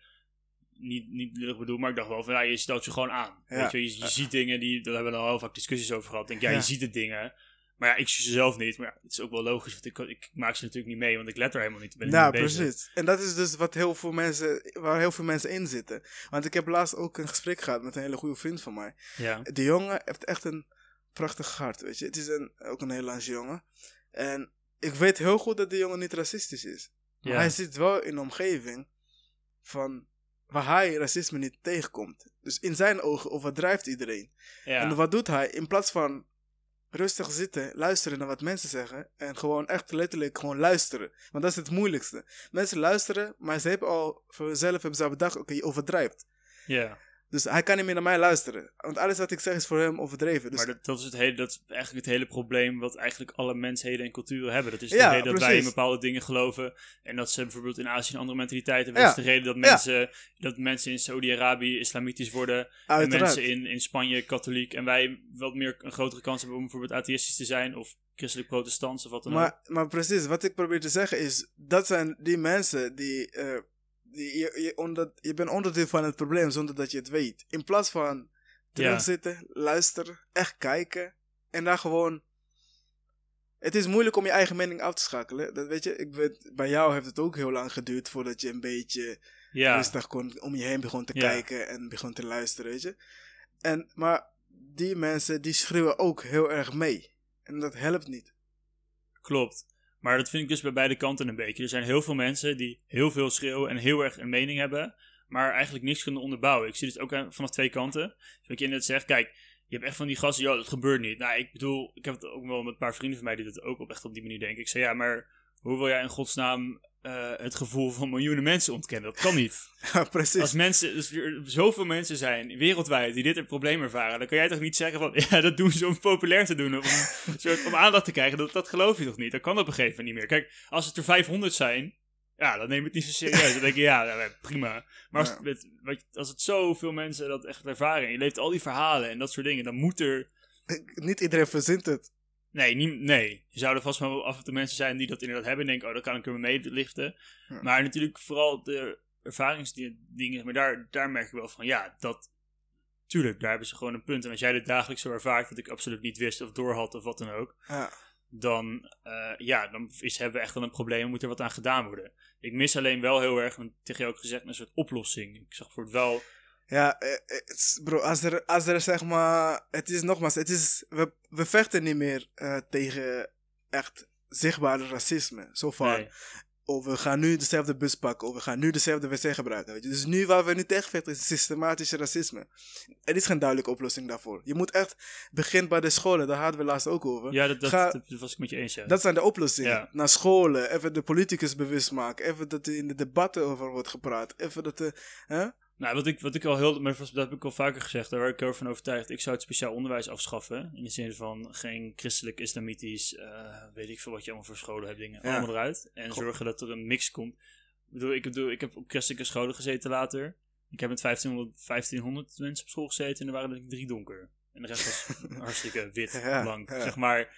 Niet, niet lullig bedoeld, maar ik dacht wel van... Ja, je stelt je gewoon aan. Weet je, je, je ziet dingen die... Daar hebben we al heel vaak discussies over gehad. Denk, ja, Ja. je ziet de dingen... Maar ja, ik zie ze zelf niet. Maar ja, het is ook wel logisch, want ik, ik maak ze natuurlijk niet mee, want ik let er helemaal niet. Ben Ja, niet bezig. precies. En dat is dus wat heel veel mensen, waar heel veel mensen in zitten. Want ik heb laatst ook een gesprek gehad met een hele goede vriend van mij. Ja, De jongen heeft echt een prachtig hart, weet je. Het is een, ook een Nederlandse jongen. En ik weet heel goed dat die jongen niet racistisch is. Maar Ja. hij zit wel in een omgeving van waar hij racisme niet tegenkomt. Dus in zijn ogen overdrijft iedereen. ja. En wat doet hij? In plaats van rustig zitten, luisteren naar wat mensen zeggen. En gewoon echt letterlijk gewoon luisteren. Want dat is het moeilijkste. Mensen luisteren, maar ze hebben al voor zichzelf hebben ze bedacht, oké, je overdrijft. ja. Dus hij kan niet meer naar mij luisteren. Want alles wat ik zeg is voor hem overdreven. Dus maar dat, dat is het hele, dat is eigenlijk het hele probleem wat eigenlijk alle mensheden en culturen hebben. Dat is Ja, de reden dat wij in bepaalde dingen geloven. En dat ze bijvoorbeeld in Azië een andere mentaliteit hebben. Ja. Dat is de reden dat Ja. mensen, dat mensen in Saudi-Arabië islamitisch worden. En mensen in, in Spanje katholiek. En wij wat meer een grotere kans hebben om bijvoorbeeld atheïstisch te zijn. Of christelijk protestants of wat dan ook. Maar, precies, wat ik probeer te zeggen is, dat zijn die mensen die, eh, die je, je, onder, je bent onderdeel van het probleem zonder dat je het weet. In plaats van terugzitten, luisteren, echt kijken en daar gewoon... Het is moeilijk om je eigen mening af te schakelen. Dat weet je, ik weet, bij jou heeft het ook heel lang geduurd voordat je een beetje rustig kon, om je heen begon te kijken en begon te luisteren, weet je. En, maar die mensen, die schreeuwen ook heel erg mee. En dat helpt niet. klopt. Maar dat vind ik dus bij beide kanten een beetje. Er zijn heel veel mensen die heel veel schreeuwen en heel erg een mening hebben, maar eigenlijk niks kunnen onderbouwen. Ik zie dit ook vanaf twee kanten. Dus wat je net zegt, kijk, je hebt echt van die gasten, joh, dat gebeurt niet. Nou, ik bedoel, ik heb het ook wel met een paar vrienden van mij die dat ook op echt op die manier denken. Ik zei, ja, maar hoe wil jij in godsnaam eh, het gevoel van miljoenen mensen ontkennen? Dat kan niet. Ja, precies. Als mensen, dus er zoveel mensen zijn wereldwijd die dit een probleem ervaren, dan kan jij toch niet zeggen van, ja, dat doen ze om populair te doen, of om, een soort, om aandacht te krijgen. Dat, dat geloof je toch niet? Dat kan op een gegeven moment niet meer. Kijk, als het er 500 zijn, ja, dan neem je het niet zo serieus. Dan denk je, ja, nou, prima. Maar als, Ja. het, als het zoveel mensen dat echt ervaren, en je leeft al die verhalen en dat soort dingen, dan moet er Niet iedereen verzint het. Nee, niet, nee. Je zouden vast wel af en toe mensen zijn die dat inderdaad hebben en denken, oh, dan kan ik er mee liften. Ja. Maar natuurlijk vooral de ervaringsdingen, maar daar, daar merk je wel van, ja, dat, tuurlijk, daar hebben ze gewoon een punt. En als jij dit dagelijks zo ervaart, wat ik absoluut niet wist of doorhad of wat dan ook, Ja. dan, eh, ja, dan is, hebben we echt wel een probleem en moet er wat aan gedaan worden. Ik mis alleen wel heel erg, want tegen jou ook gezegd, een soort oplossing. Ik zag voor het wel, Ja, eh, eh, bro, als er, als er zeg maar. Het is nogmaals, het is. We, we vechten niet meer eh, tegen echt zichtbare racisme. Zo van. nee, Of we gaan nu dezelfde bus pakken. Of we gaan nu dezelfde wc gebruiken. Weet je? Dus nu waar we nu tegenvechten is systematisch racisme. Er is geen duidelijke oplossing daarvoor. Je moet echt beginnen bij de scholen. Daar hadden we laatst ook over. Ja, dat, dat, Ga- dat was ik met je eens. Ja. Dat zijn de oplossingen. Ja. Naar scholen, even de politicus bewust maken. Even dat er in de debatten over wordt gepraat. Even dat de. Hè? Nou, wat ik, wat ik al heel, maar dat heb ik al vaker gezegd, daar werd ik heel van overtuigd. Ik zou het speciaal onderwijs afschaffen. In de zin van geen christelijk, islamitisch, eh, weet ik veel wat je allemaal voor scholen hebt, dingen. Ja. Allemaal eruit. En zorgen dat er een mix komt. Ik bedoel, ik, bedoel, ik heb op christelijke scholen gezeten later. Ik heb met 1500, 1500 mensen op school gezeten en er waren er drie donker. En de rest was hartstikke wit, Ja, ja. Zeg maar,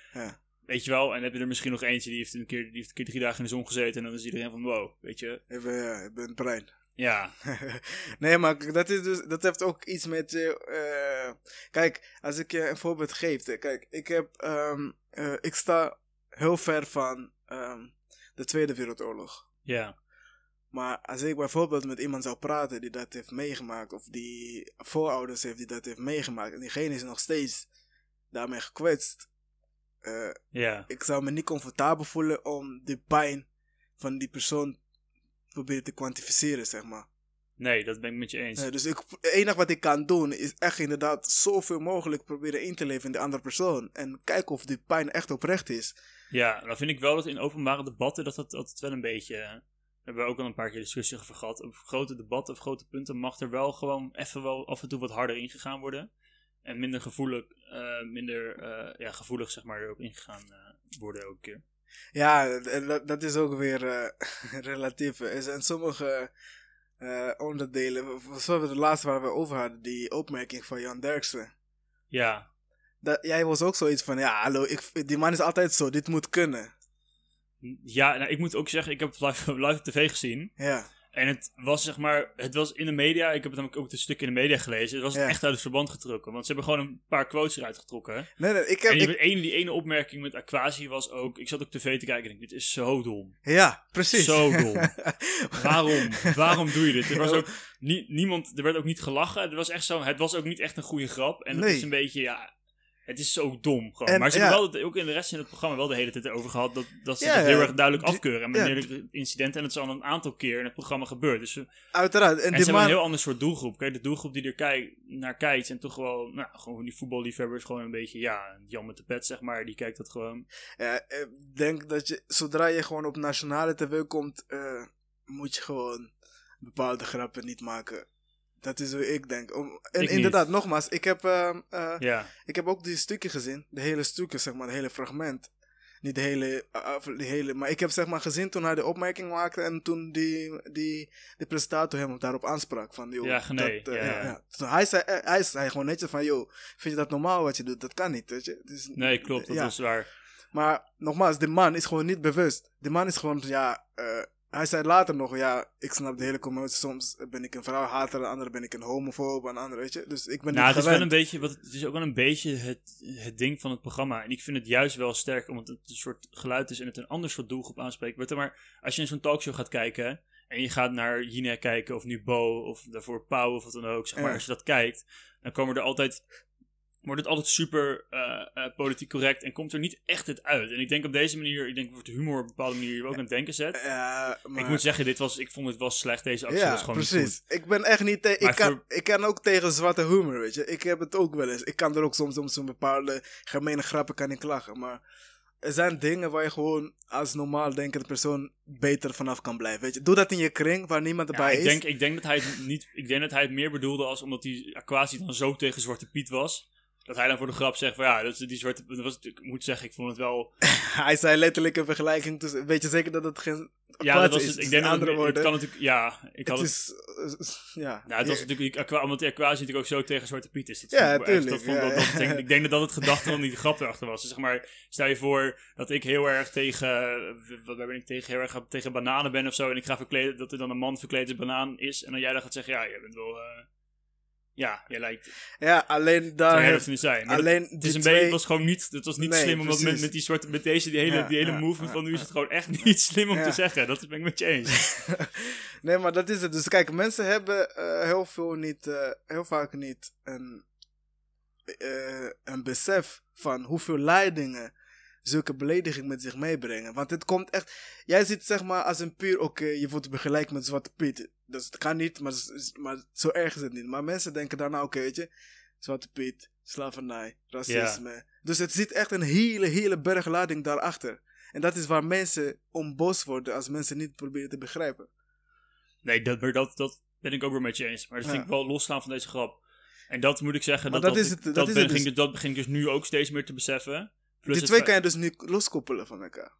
weet je wel. En heb je er misschien nog eentje die heeft een keer, die heeft een keer drie dagen in de zon gezeten. En dan is iedereen van, wow, weet je. Ik ben, ja, ik ben brein. Ja, nee, maar dat, is dus, dat heeft ook iets met je. eh, kijk, als ik je een voorbeeld geef. Kijk, ik, heb, ehm, eh, ik sta heel ver van ehm, de Tweede Wereldoorlog. ja, Maar als ik bijvoorbeeld met iemand zou praten die dat heeft meegemaakt, of die voorouders heeft die dat heeft meegemaakt, en diegene is nog steeds daarmee gekwetst, ja. ik zou me niet comfortabel voelen om de pijn van die persoon proberen te kwantificeren, zeg maar. Nee, dat ben ik met je eens. Eh, dus ik, het enige wat ik kan doen is echt inderdaad zoveel mogelijk proberen in te leven in de andere persoon. En kijken of die pijn echt oprecht is. Ja, dan vind ik wel dat in openbare debatten dat dat altijd wel een beetje... eh, We hebben ook al een paar keer discussie over gehad. Op grote debatten of grote punten mag er wel gewoon even wel af en toe wat harder ingegaan worden. En minder gevoelig, eh, minder ja, gevoelig zeg maar erop ingegaan worden elke keer. Ja, en dat, dat is ook weer eh, relatief. Zijn sommige eh, onderdelen, zoals de laatste waar we over hadden, die opmerking van Jan Derksen. Ja, Dat, jij was ook zoiets van, ja, hallo, ik, die man is altijd zo, dit moet kunnen. ja nou, ik moet ook zeggen, ik heb live, live tv gezien. Ja, En het was zeg maar, het was in de media, ik heb het namelijk ook een stuk in de media gelezen. Het was Ja. echt uit het verband getrokken. Want ze hebben gewoon een paar quotes eruit getrokken. nee, nee, ik heb, En die, ik- ene, die ene opmerking met Aquasi was ook, ik zat op tv te kijken en ik dit is zo dom. ja, precies. Zo dom. Waarom? Waarom doe je dit? Er was ook nie- niemand, er werd ook niet gelachen. Er was echt zo, het was ook niet echt een goede grap. En het Nee. is een beetje, ja, het is zo dom gewoon. En, maar ze ja. hebben wel, het- ook in de rest in het programma wel de hele tijd over gehad dat, dat ze Ja, het heel ja. erg duidelijk afkeuren. En ja. meerdere incidenten. En het is al een aantal keer in het programma gebeurd. Dus ze, Uiteraard. En, en ze hebben een heel ander soort doelgroep. Kijk, de doelgroep die er kijk, naar kijkt en toch wel, nou, gewoon die voetballiefhebbers gewoon een beetje, ja, Jan met de pet zeg maar, die kijkt dat gewoon. Ja, ik denk dat je, zodra je gewoon op nationale tv komt, eh, moet je gewoon bepaalde grappen niet maken. Dat is hoe ik denk. Om, en Ik inderdaad, nogmaals, ik heb, eh, Ja, ik heb ook die stukken gezien. De hele stukken, zeg maar, het hele fragment. Niet de hele, eh, de hele, maar ik heb zeg maar gezien toen hij de opmerking maakte en toen die, die, die presentator hem daarop aansprak. Van, joh, Ja, Gené, dat, eh, ja, ja. Toen hij, zei, eh, hij zei gewoon netjes van, joh, vind je dat normaal wat je doet? Dat kan niet, weet je. Is- nee, klopt, dat is waar. Maar nogmaals, de man is gewoon niet bewust. De man is gewoon, ja, eh, hij zei later nog, ja, ik snap de hele commotie. Soms ben ik een vrouwhater, de andere ben ik een homofoob, en de andere, weet je. Dus ik ben Nou, niet het is, wel een beetje, wat, het is ook wel een beetje het, het ding van het programma. En ik vind het juist wel sterk, omdat het een soort geluid is en het een ander soort doelgroep aanspreekt. Weet je, maar als je in zo'n talkshow gaat kijken en je gaat naar Jinek kijken of nu Bo of daarvoor Pauw of wat dan ook, zeg maar. Ja. Als je dat kijkt, dan komen er altijd, wordt het altijd super eh, eh, politiek correct en komt er niet echt het uit. En ik denk op deze manier, ik denk de humor op een bepaalde manier je ook aan het denken zet. Ja, maar, Ik moet zeggen, dit was, ik vond het wel slecht, deze actie ja, was gewoon niet precies. goed. Ik ben echt niet tegen. Ik kan, voor- ik kan ook tegen zwarte humor, weet je. Ik heb het ook wel eens. Ik kan er ook soms om zo'n bepaalde gemene grappen kan ik lachen. Maar er zijn dingen waar je gewoon als normaal denkende persoon beter vanaf kan blijven. Weet je, doe dat in je kring waar niemand Ja, erbij ik, is. denk, ik denk dat hij het niet. Ik denk dat hij het meer bedoelde als omdat die Aquasi dan zo tegen Zwarte Piet was. Dat hij dan voor de grap zegt van ja, dat is die zwarte. Dat was, ik moet zeggen, ik vond het wel. Hij zei letterlijk een vergelijking tussen. Weet je zeker dat het geen. Ja, dat was is? het. Ik denk dat het, andere het woorden. kan natuurlijk. Ja, ik had Het is. eh, ja. Nou, het was natuurlijk, Aqua- omdat die Aquasi natuurlijk ook zo tegen Zwarte Piet is. Dat Ja, tuurlijk, Dat vond ja, dat ja. ik denk dat dat het gedachte van die grap erachter was. Dus zeg maar, stel je voor dat ik heel erg tegen, wat ben ik tegen, heel erg tegen bananen ben of zo. En ik ga verkleden, dat er dan een man verkleed als banaan is. En dan jij dan gaat zeggen, ja, jij bent wel, eh, ja, jij lijkt, Ja, alleen daar. dat heeft- vinden zijn. Maar dat- alleen het is die een twee. beetje, het was gewoon niet, het was niet Nee, slim, omdat met, precies. met die soort, met deze, die hele, Ja, die hele ja, movement ja, van nu is het gewoon echt niet slim om te zeggen. Dat ben ik met je eens. nee, maar dat is het. Dus kijk, mensen hebben eh, heel veel niet, eh, heel vaak niet een, eh, een besef van hoeveel leidingen zulke belediging met zich meebrengen. Want het komt echt. Jij ziet zeg maar als een puur. Oké, je wordt begeleid met Zwarte Piet. Dus het kan niet, maar, maar zo erg is het niet. Maar mensen denken daarna, oké, weet je. Zwarte Piet, slavernij, racisme. Dus het zit echt een hele, hele berglading daarachter. En dat is waar mensen om boos worden als mensen niet proberen te begrijpen. Nee, dat, dat, dat ben ik ook weer met je eens. Maar dat vind ik wel losstaan van deze grap. En dat moet ik zeggen, dat, dat, is het, dat, dat, is ben, ging, dus. dat begin ik dus nu ook steeds meer te beseffen. Plus Die twee kan je dus nu loskoppelen van elkaar.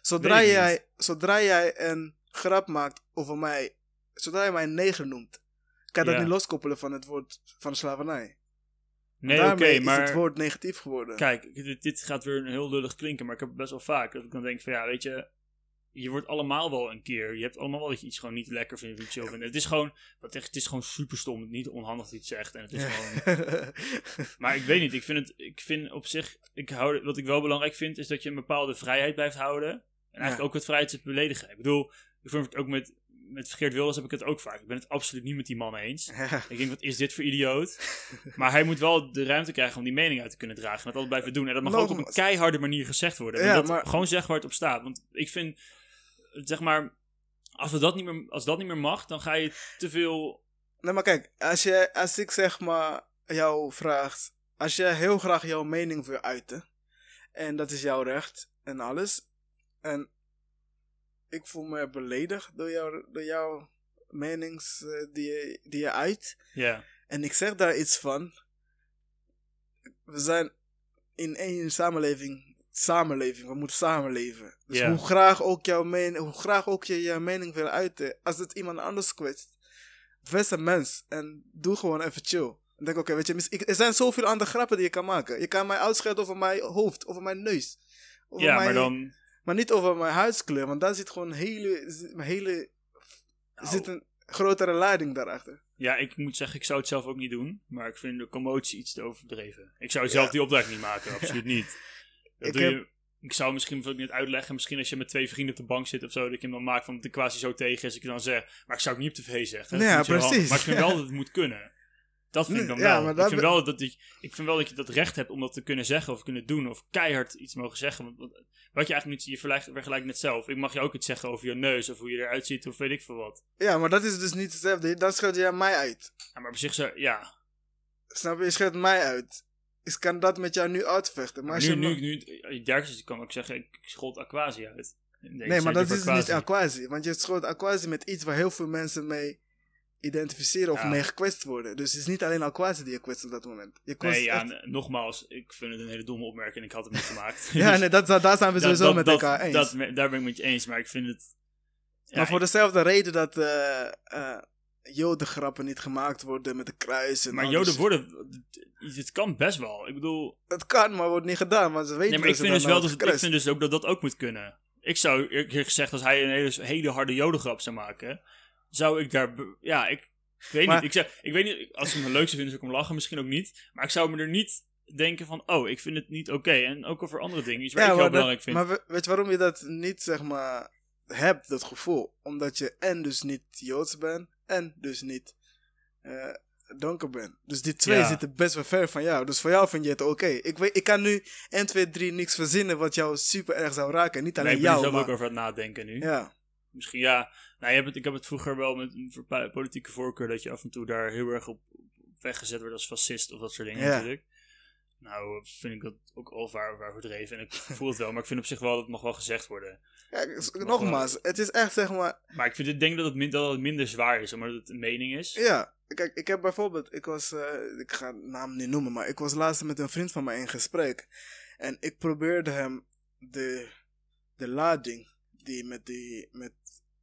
Zodra jij, zodra jij een grap maakt over mij, zodra je mij een neger noemt, kan je dat niet loskoppelen van het woord van slavernij. Nee, oké, okay, maar... is het woord negatief geworden. Kijk, dit, dit, gaat weer heel lullig klinken, maar ik heb het best wel vaak. Dat ik dan denk van, ja, weet je... Je wordt allemaal wel een keer... Je hebt allemaal wel dat je iets gewoon niet lekker vindt of chill vindt. Het is gewoon... Wat echt, het is gewoon super stom. Niet onhandig dat je het zegt. En het is gewoon... maar ik weet niet. Ik vind het... Ik vind op zich... Ik hou, wat ik wel belangrijk vind, is dat je een bepaalde vrijheid blijft houden. En eigenlijk ook het vrijheid te beledigen. Ik bedoel... Ik vind het ook met met Geert Wilders heb ik het ook vaak. Ik ben het absoluut niet met die man eens. Ik denk, wat is dit voor idioot? maar hij moet wel de ruimte krijgen om die mening uit te kunnen dragen. En dat altijd blijven doen. En dat mag ook op een keiharde manier gezegd worden. Ja, dat maar... Gewoon zeg waar het op staat. Want ik vind, zeg maar, als, we dat niet meer, als dat niet meer mag, dan ga je te veel... Nee, maar kijk, als, je, als ik zeg maar jou vraagt... Als je heel graag jouw mening wil uiten... En dat is jouw recht en alles... En ik voel me beledigd door, jou, door jouw menings uh, die, je, die je uit. Ja. En ik zeg daar iets van. We zijn in één samenleving. Samenleving, we moeten samenleven. Dus hoe graag ook jouw mening, hoe graag ook je je mening wil uiten, als het iemand anders kwetst, wees een mens en doe gewoon even chill. En denk, oké, weet je, er zijn zoveel andere grappen die je kan maken. Je kan mij uitschelden over mijn hoofd, over mijn neus. Over ja, maar dan maar niet over mijn huidskleur, want daar zit gewoon een hele, hele nou. zit een grotere lading daarachter. Ja, ik moet zeggen, ik zou het zelf ook niet doen. Maar ik vind de commotie iets te overdreven. Ik zou zelf die opdracht niet maken, absoluut niet. Ik, je, ik zou misschien ook niet uitleggen, misschien als je met twee vrienden op de bank zit of zo, dat ik hem dan maak van de quasi zo tegen is, ik dan zeg, maar ik zou het niet op tv zeggen. Ja, precies. Maar ik vind wel dat het moet kunnen. Dat vind ik dan wel. ik, vind wel dat ik, ik vind wel dat je dat recht hebt om dat te kunnen zeggen of kunnen doen. Of keihard iets mogen zeggen. Want, wat je eigenlijk niet, je vergelijkt, vergelijkt net zelf. Ik mag je ook iets zeggen over je neus of hoe je eruit ziet of weet ik veel wat. Ja, maar dat is dus niet hetzelfde. Dan schud je mij uit. Ja, maar op zich zo, ja. Snap je? Je mij uit. Ik kan dat met jou nu uitvechten. Maar, nu, nu, nu, nu, kan ook zeggen, ik schot Aquasi uit. Nee, maar dat is niet Aquasi. Want je schoot Aquasi met iets waar heel veel mensen mee identificeren of mee gekwetst worden. Dus het is niet alleen Aquasi die je kwetst op dat moment. Je nee, ja, nogmaals, ik vind het een hele domme opmerking en ik had het niet gemaakt. ja, nee, dat, daar zijn we sowieso met elkaar eens. Dat, daar ben ik met je eens, maar ik vind het... maar voor dezelfde reden dat uh, uh, jodengrappen niet gemaakt worden met de kruis en Maar joden worden... Het kan best wel, ik bedoel... Het kan, maar wordt niet gedaan, want ze weten nee, maar ik vind, dus wel dat, ik vind dus ook dat dat ook moet kunnen. Ik zou eerlijk gezegd, als hij een hele, hele harde jodengrap zou maken zou ik daar. Ja, ik, ik weet niet. Ik, zeg, ik weet niet. Als ze me leuk zou vinden, zou ik hem lachen. Misschien ook niet. Maar ik zou me er niet denken van. Oh, ik vind het niet oké. En ook over andere dingen. Iets waar ik heel belangrijk vind. Maar weet je waarom je dat niet, zeg maar. hebt, dat gevoel? Omdat je en dus niet joods bent. En dus niet. Uh, donker bent. Dus die twee zitten best wel ver van jou. Dus voor jou vind je het oké. Ik, weet, ik kan nu 1, 2, 3 niks verzinnen wat jou super erg zou raken. Niet alleen nee, ik ben jou. Ik ben ook over het nadenken nu. Ja. Misschien ja. Nou, je hebt het, ik heb het vroeger wel met een politieke voorkeur dat je af en toe daar heel erg op, weggezet wordt als fascist of dat soort dingen natuurlijk. Nou, vind ik dat ook al waar, waar verdreven. En ik voel het wel, maar ik vind op zich wel dat het mag wel gezegd worden. Ja, nogmaals, het is echt zeg maar. Maar ik vind, ik denk dat het, min, dat het minder zwaar is, omdat het een mening is. Ja, kijk, ik heb bijvoorbeeld, ik was, uh, ik ga de naam niet noemen, maar ik was laatst met een vriend van mij in gesprek. En ik probeerde hem de, de lading die met, die, met,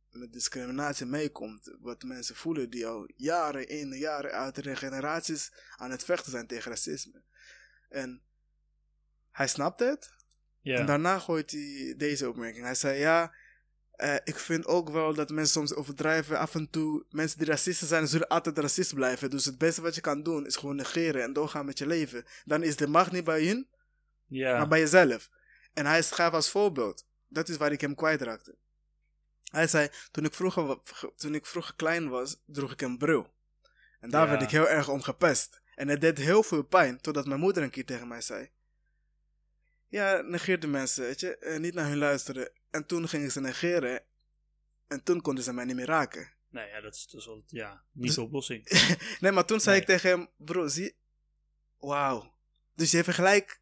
met discriminatie meekomt. Wat mensen voelen die al jaren in, jaren uit, generaties aan het vechten zijn tegen racisme. En hij snapt het. En daarna gooit hij deze opmerking. Hij zei, ja, uh, ik vind ook wel dat mensen soms overdrijven. Af en toe, mensen die racisten zijn, zullen altijd racist blijven. Dus het beste wat je kan doen, is gewoon negeren en doorgaan met je leven. Dan is de macht niet bij hun, maar bij jezelf. En hij gaf als voorbeeld. Dat is waar ik hem kwijtraakte. Hij zei, toen ik vroeger, toen ik vroeger klein was, droeg ik een bril. En daar werd ik heel erg om gepest. En het deed heel veel pijn, totdat mijn moeder een keer tegen mij zei... ja, negeer de mensen, weet je. eh, niet naar hun luisteren. En toen gingen ze negeren. En toen konden ze mij niet meer raken. Nee, ja, dat is, is wel, ja, niet Dus- de oplossing. Nee, maar toen zei Nee. ik tegen hem, bro, zie, wauw. Dus je vergelijkt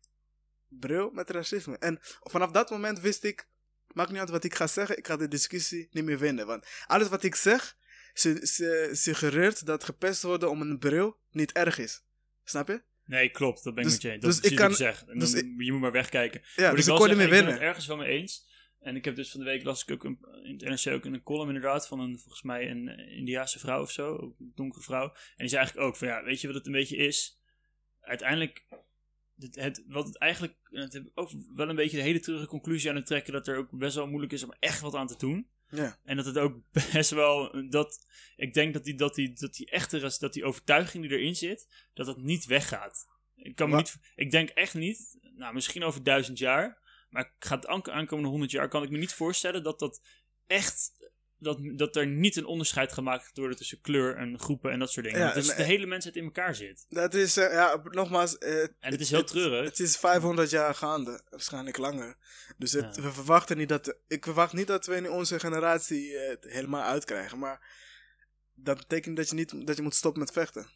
bro met racisme. En vanaf dat moment wist ik, maakt niet uit wat ik ga zeggen, ik ga de discussie niet meer winnen. Want alles wat ik zeg, su- su- suggereert dat gepest worden om een bril niet erg is. Snap je? Nee, klopt, dat ben ik Dus- met je eens. Dat dus is ik precies wat kan- je zegt. En dus dan, je moet maar wegkijken. Ja, Moet dus ik meer ik ben winnen. het ergens wel mee eens. En ik heb dus van de week las ik ook een, in het NRC ook een column inderdaad van een, volgens mij een eh, Indiaanse vrouw of zo, een donkere vrouw. En die zei eigenlijk ook van ja, weet je wat het een beetje is? Uiteindelijk, het, het, wat het eigenlijk, en het heb ik ook wel een beetje de hele terugge conclusie aan het trekken dat er ook best wel moeilijk is om echt wat aan te doen. Ja. En dat het ook best wel, dat, ik denk dat die, dat die, dat die echte, dat die overtuiging die erin zit, dat dat niet weggaat. Ik, kan niet, ik denk echt niet, nou misschien over duizend jaar, maar ik ga het aank- aankomende honderd jaar, kan ik me niet voorstellen dat dat echt, dat, dat er niet een onderscheid gemaakt gaat worden tussen kleur en groepen en dat soort dingen. Ja, dus de hele mensheid in elkaar zit. Dat is, eh, ja, nogmaals. eh, En het is heel treurig. Het is 500 jaar gaande, waarschijnlijk langer. Dus het, Ja. we verwachten niet dat. ik verwacht niet dat we in onze generatie eh, het helemaal uitkrijgen. Maar dat betekent dat je, niet, dat je moet stoppen met vechten.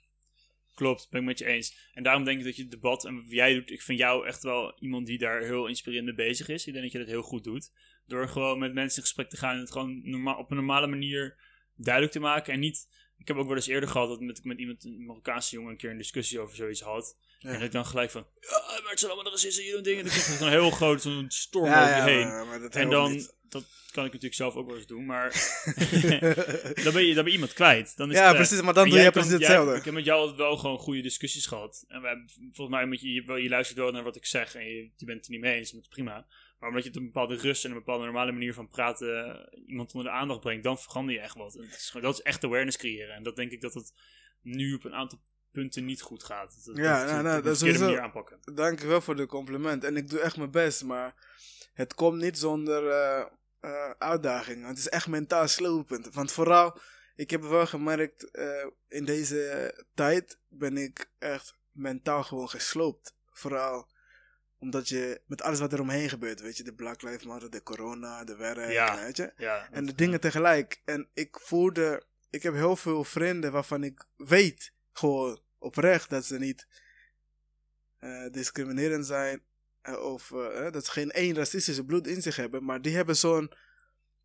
Klopt, ben ik met je eens. En daarom denk ik dat je het debat, en wat jij doet, ik vind jou echt wel iemand die daar heel inspirerend mee bezig is. Ik denk dat je dat heel goed doet. Door gewoon met mensen in gesprek te gaan en het gewoon normaal, op een normale manier duidelijk te maken. En niet, ik heb ook wel eens eerder gehad dat ik met iemand, een Marokkaanse jongen, een keer een discussie over zoiets had. Ja. En dat ik dan gelijk van, ja, maar het zijn allemaal racisten, hier doen dingen. En dan krijg je zo'n heel groot, zo'n storm Ja, over je ja, heen. maar, maar dat En dan, niet. dat kan ik natuurlijk zelf ook wel eens doen, maar dan ben je, dan ben je iemand kwijt. Dan is ja, het weg. precies, maar dan doe je kan- precies jij- hetzelfde. ik heb met jou wel gewoon goede discussies gehad. En hebben, volgens mij moet je, je, wel- je luistert wel naar wat ik zeg en je, je bent het er niet mee eens. En dat is prima. Maar omdat je het een bepaalde rust en een bepaalde normale manier van praten eh, iemand onder de aandacht brengt, dan verander je echt wat. En dat, is, dat is echt awareness creëren. En dat denk ik dat het nu op een aantal punten niet goed gaat. Dat, Ja, dat, nou, nou, dat is manier aanpakken. Dank je wel voor de compliment. En ik doe echt mijn best, maar het komt niet zonder eh, eh, uitdagingen. Het is echt mentaal sloopend. Want vooral, ik heb wel gemerkt, eh, in deze tijd ben ik echt mentaal gewoon gesloopt. Vooral omdat je, met alles wat er omheen gebeurt, weet je, de Black Lives Matter, de corona, de werk, Ja. weet je. Ja, En de dingen tegelijk. En ik voelde, ik heb heel veel vrienden waarvan ik weet, gewoon oprecht, dat ze niet eh, discriminerend zijn. eh, of eh, dat ze geen één racistische bloed in zich hebben. Maar die hebben zo'n.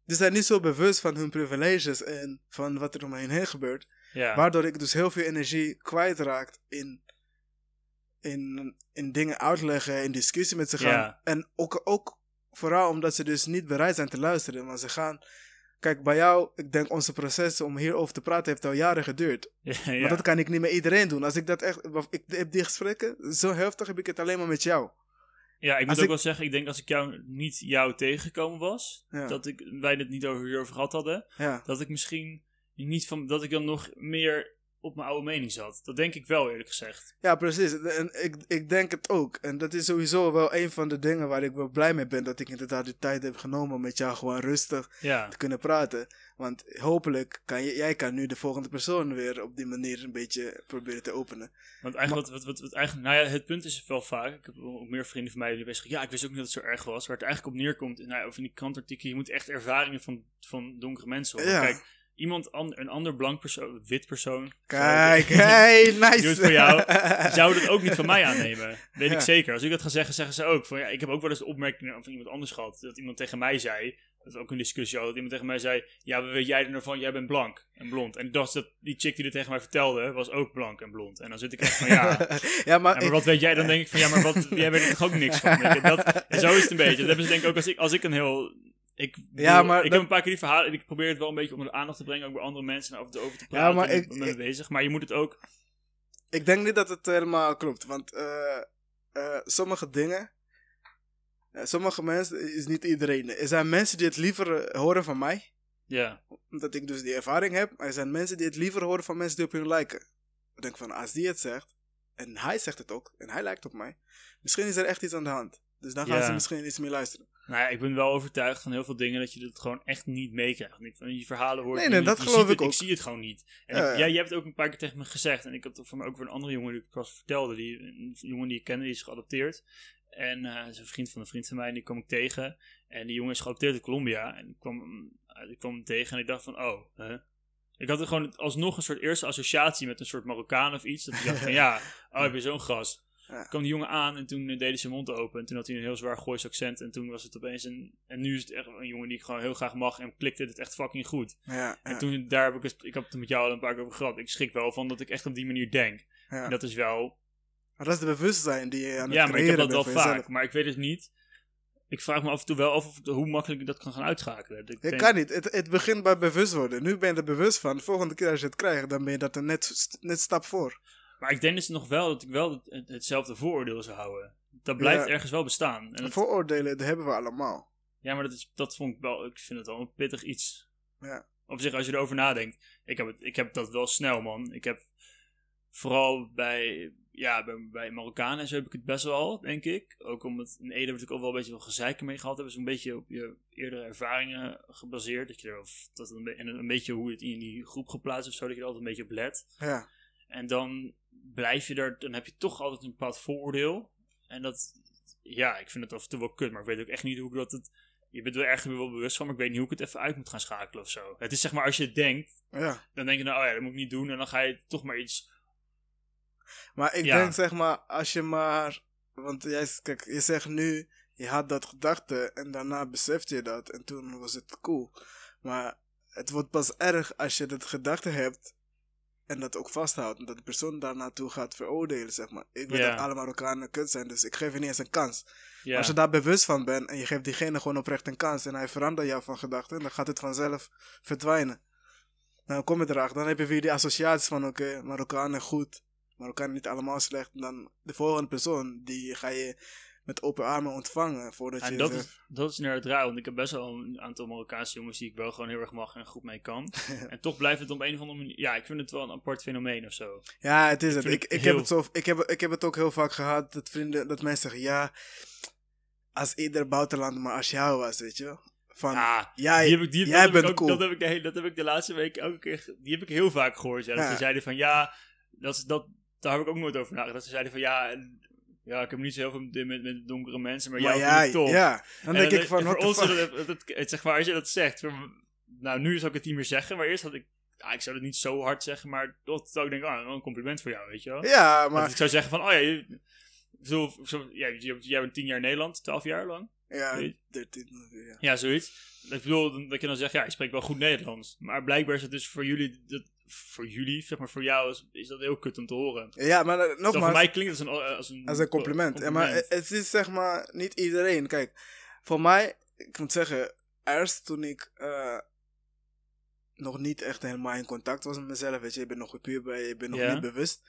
Die zijn niet zo bewust van hun privileges en van wat er om hen heen gebeurt. ja. Waardoor ik dus heel veel energie kwijtraak in, in, in dingen uitleggen, in discussie met ze gaan. En ook, ook vooral omdat ze dus niet bereid zijn te luisteren. Maar ze gaan. Kijk, bij jou, ik denk onze proces om hierover te praten heeft al jaren geduurd. ja, Maar dat kan ik niet met iedereen doen. Als ik dat echt. Ik heb die gesprekken, zo heftig heb ik het alleen maar met jou. Ja, ik moet Als ook ik- wel zeggen, ik denk als ik jou niet jou tegengekomen was, Ja. dat ik, wij het niet over hierover gehad hadden, dat ik misschien niet van, dat ik dan nog meer op mijn oude mening zat. Dat denk ik wel, eerlijk gezegd. Ja, precies. En ik, ik denk het ook. En dat is sowieso wel een van de dingen waar ik wel blij mee ben. Dat ik inderdaad de tijd heb genomen om met jou gewoon rustig Ja, te kunnen praten. Want hopelijk kan je, jij kan nu de volgende persoon weer op die manier een beetje proberen te openen. want eigenlijk, wat, wat, wat, wat eigenlijk, nou ja, het punt is wel vaak, ik heb ook meer vrienden van mij die bezig ja, ik wist ook niet dat het zo erg was. Waar het eigenlijk op neerkomt, nou, ja, of in die krantartikelen, je moet echt ervaringen van, van donkere mensen horen. Ja. Kijk, iemand, an- een ander blank persoon, wit persoon, Kijk, hey, nice. Voor jou. zou dat ook niet van mij aannemen. Weet Ja. ik zeker. Als ik dat ga zeggen, zeggen ze ook. Van, ja, ik heb ook wel eens de opmerking van iemand anders gehad. Dat iemand tegen mij zei. Dat is ook een discussie had. Dat iemand tegen mij zei. Ja, wat weet jij er nou van? Jij bent blank en blond. En ik dacht dat die chick die dit tegen mij vertelde. was ook blank en blond. En dan zit ik echt van ja. ja, maar, Ja, maar ik- wat weet jij? Dan denk ik van ja, maar wat, jij weet er toch ook niks van. Dat, en zo is het een beetje. Dat hebben ze denk ik ook als ik, als ik een heel. Ik, Ja, maar ik dat- heb een paar keer die verhalen. En ik probeer het wel een beetje onder de aandacht te brengen. Ook bij andere mensen. En over te, over te Ja, praten. maar ik- ben ik- bezig. Maar je moet het ook. ik denk niet dat het helemaal klopt. Want eh, eh, sommige dingen. eh, sommige mensen is niet iedereen. Er zijn mensen die het liever horen van mij. Ja. Omdat ik dus die ervaring heb. Maar er zijn mensen die het liever horen van mensen die op hun lijken. Ik denk van, als die het zegt. En hij zegt het ook. En hij lijkt op mij. Misschien is er echt iets aan de hand. Dus dan gaan Ja. ze misschien iets meer luisteren. Nou ja, ik ben wel overtuigd van heel veel dingen dat je dat gewoon echt niet meekrijgt. Van die verhalen hoort. Nee, je nee, dat je geloof ik het, ook. Ik zie het gewoon niet. En Ja, ik- ja. jij, hebt het ook een paar keer tegen me gezegd. En ik had voor mij ook weer een andere jongen die ik pas vertelde. Die, een jongen die ik kende, die is geadopteerd. En uh, is een vriend van een vriend van mij, en die kwam ik tegen. En die jongen is geadopteerd in Colombia. En ik kwam, ik kwam hem tegen en ik dacht van, oh? Ik had er gewoon alsnog een soort eerste associatie met een soort Marokkaan of iets. Dat ik dacht van, ja, oh, heb je zo'n gast. Ja. kwam die jongen aan en toen deed hij zijn mond open. En toen had hij een heel zwaar Goois accent. En toen was het opeens een... En nu is het echt een jongen die ik gewoon heel graag mag. En klikte het echt fucking goed. Ja, en toen, daar heb ik het... Ik heb het met jou al een paar keer over gehad. Ik schrik wel van dat ik echt op die manier denk. En dat is wel... Maar dat is de bewustzijn die je aan het Ja, maar ik heb dat wel vaak. Maar ik weet het niet. Ik vraag me af en toe wel af of, hoe makkelijk ik dat kan gaan uitschakelen. Ik denk... kan niet. Het, het begint bij bewust worden. Nu ben je er bewust van. De volgende keer als je het krijgt, dan ben je dat er net, net stap voor. Maar ik denk dus nog wel dat ik wel het, hetzelfde vooroordeel zou houden. Dat blijft ergens wel bestaan. En Vooroordelen, dat hebben we allemaal. Ja, maar dat, is, dat vond ik wel, ik vind het wel een pittig iets. Ja. Op zich, als je erover nadenkt. Ik heb, het, ik heb dat wel snel, man. Ik heb vooral bij, ja, bij, bij Marokkanen en zo heb ik het best wel, denk ik. Ook omdat in Ede ik al wel een beetje wel gezeiken mee gehad. Hebben ze een beetje op je eerdere ervaringen gebaseerd. Dat je er, dat een, en een beetje hoe het in die groep geplaatst of zo, dat je er altijd een beetje op let. Ja. En dan blijf je er, dan heb je toch altijd een bepaald vooroordeel. En dat, ja, ik vind het af en toe wel kut, maar ik weet ook echt niet hoe ik dat het. Je bent er ergens wel bewust van, maar ik weet niet hoe ik het even uit moet gaan schakelen of zo. Het is zeg maar, als je het denkt, ja. dan denk je nou, oh ja, dat moet ik niet doen. En dan ga je toch maar iets. Maar ik denk zeg maar, als je maar. Want jij, kijk, je zegt nu, je had dat gedachte en daarna besefte je dat en toen was het cool. Maar het wordt pas erg als je dat gedachte hebt en dat ook vasthoudt. En dat de persoon daar naartoe gaat veroordelen, zeg maar. Ik weet dat alle Marokkanen kut zijn, dus ik geef je niet eens een kans. Als je daar bewust van bent en je geeft diegene gewoon oprecht een kans en hij verandert jou van gedachten, dan gaat het vanzelf verdwijnen. Dan kom je erachter, dan heb je weer die associaties van oké, okay, Marokkanen goed, Marokkanen niet allemaal slecht. En dan de volgende persoon, die ga je met open armen ontvangen. Voordat en je dat, is, dat is inderdaad raar, want ik heb best wel een aantal Marokkaanse jongens die ik wel gewoon heel erg mag en goed mee kan. en toch blijft het op een of andere manier. Ja, ik vind het wel een apart fenomeen of zo. Ja, het is het. Ik, ik, heb het zo, ik, heb, ik heb het ook heel vaak gehad dat vrienden, dat mensen zeggen ja. Als ieder buitenland maar als jou was, weet je. Van, ja, jij, die heb ik, die, jij bent ook, cool. Dat heb, ik de, dat heb ik de laatste week elke keer, die heb ik heel vaak gehoord. Ja, dat ze zeiden van ja, dat, dat, daar heb ik ook nooit over nagedacht. Dat ze zeiden van ja, ja, ik heb niet zo heel veel met, met donkere mensen, maar, maar jij toch. Ja, dan denk ik van, voor ons, het, zeg maar, als je dat zegt, nou, nu zou ik het niet meer zeggen, maar eerst had ik, ik zou het niet zo hard zeggen, maar toch zou ik denken, ah, een compliment voor jou, weet je wel. Ja, maar... Dat ik zou zeggen van, oh ja, je, zo, jij bent tien jaar in Nederland, twaalf jaar lang. Ja, dertien. Ja. ja, zoiets. Ik bedoel, dat je dan zegt, ja, je spreekt wel goed Nederlands. Maar blijkbaar is het dus voor jullie, dat, voor jullie, zeg maar voor jou, is, is dat heel kut om te horen. Ja, maar uh, nogmaals... voor mij klinkt het als een, als een, als een compliment. Ja, maar het is zeg maar niet iedereen. Kijk, voor mij, ik moet zeggen, eerst toen ik uh, nog niet echt helemaal in contact was met mezelf, weet je, je bent nog puber, je bent nog niet bewust.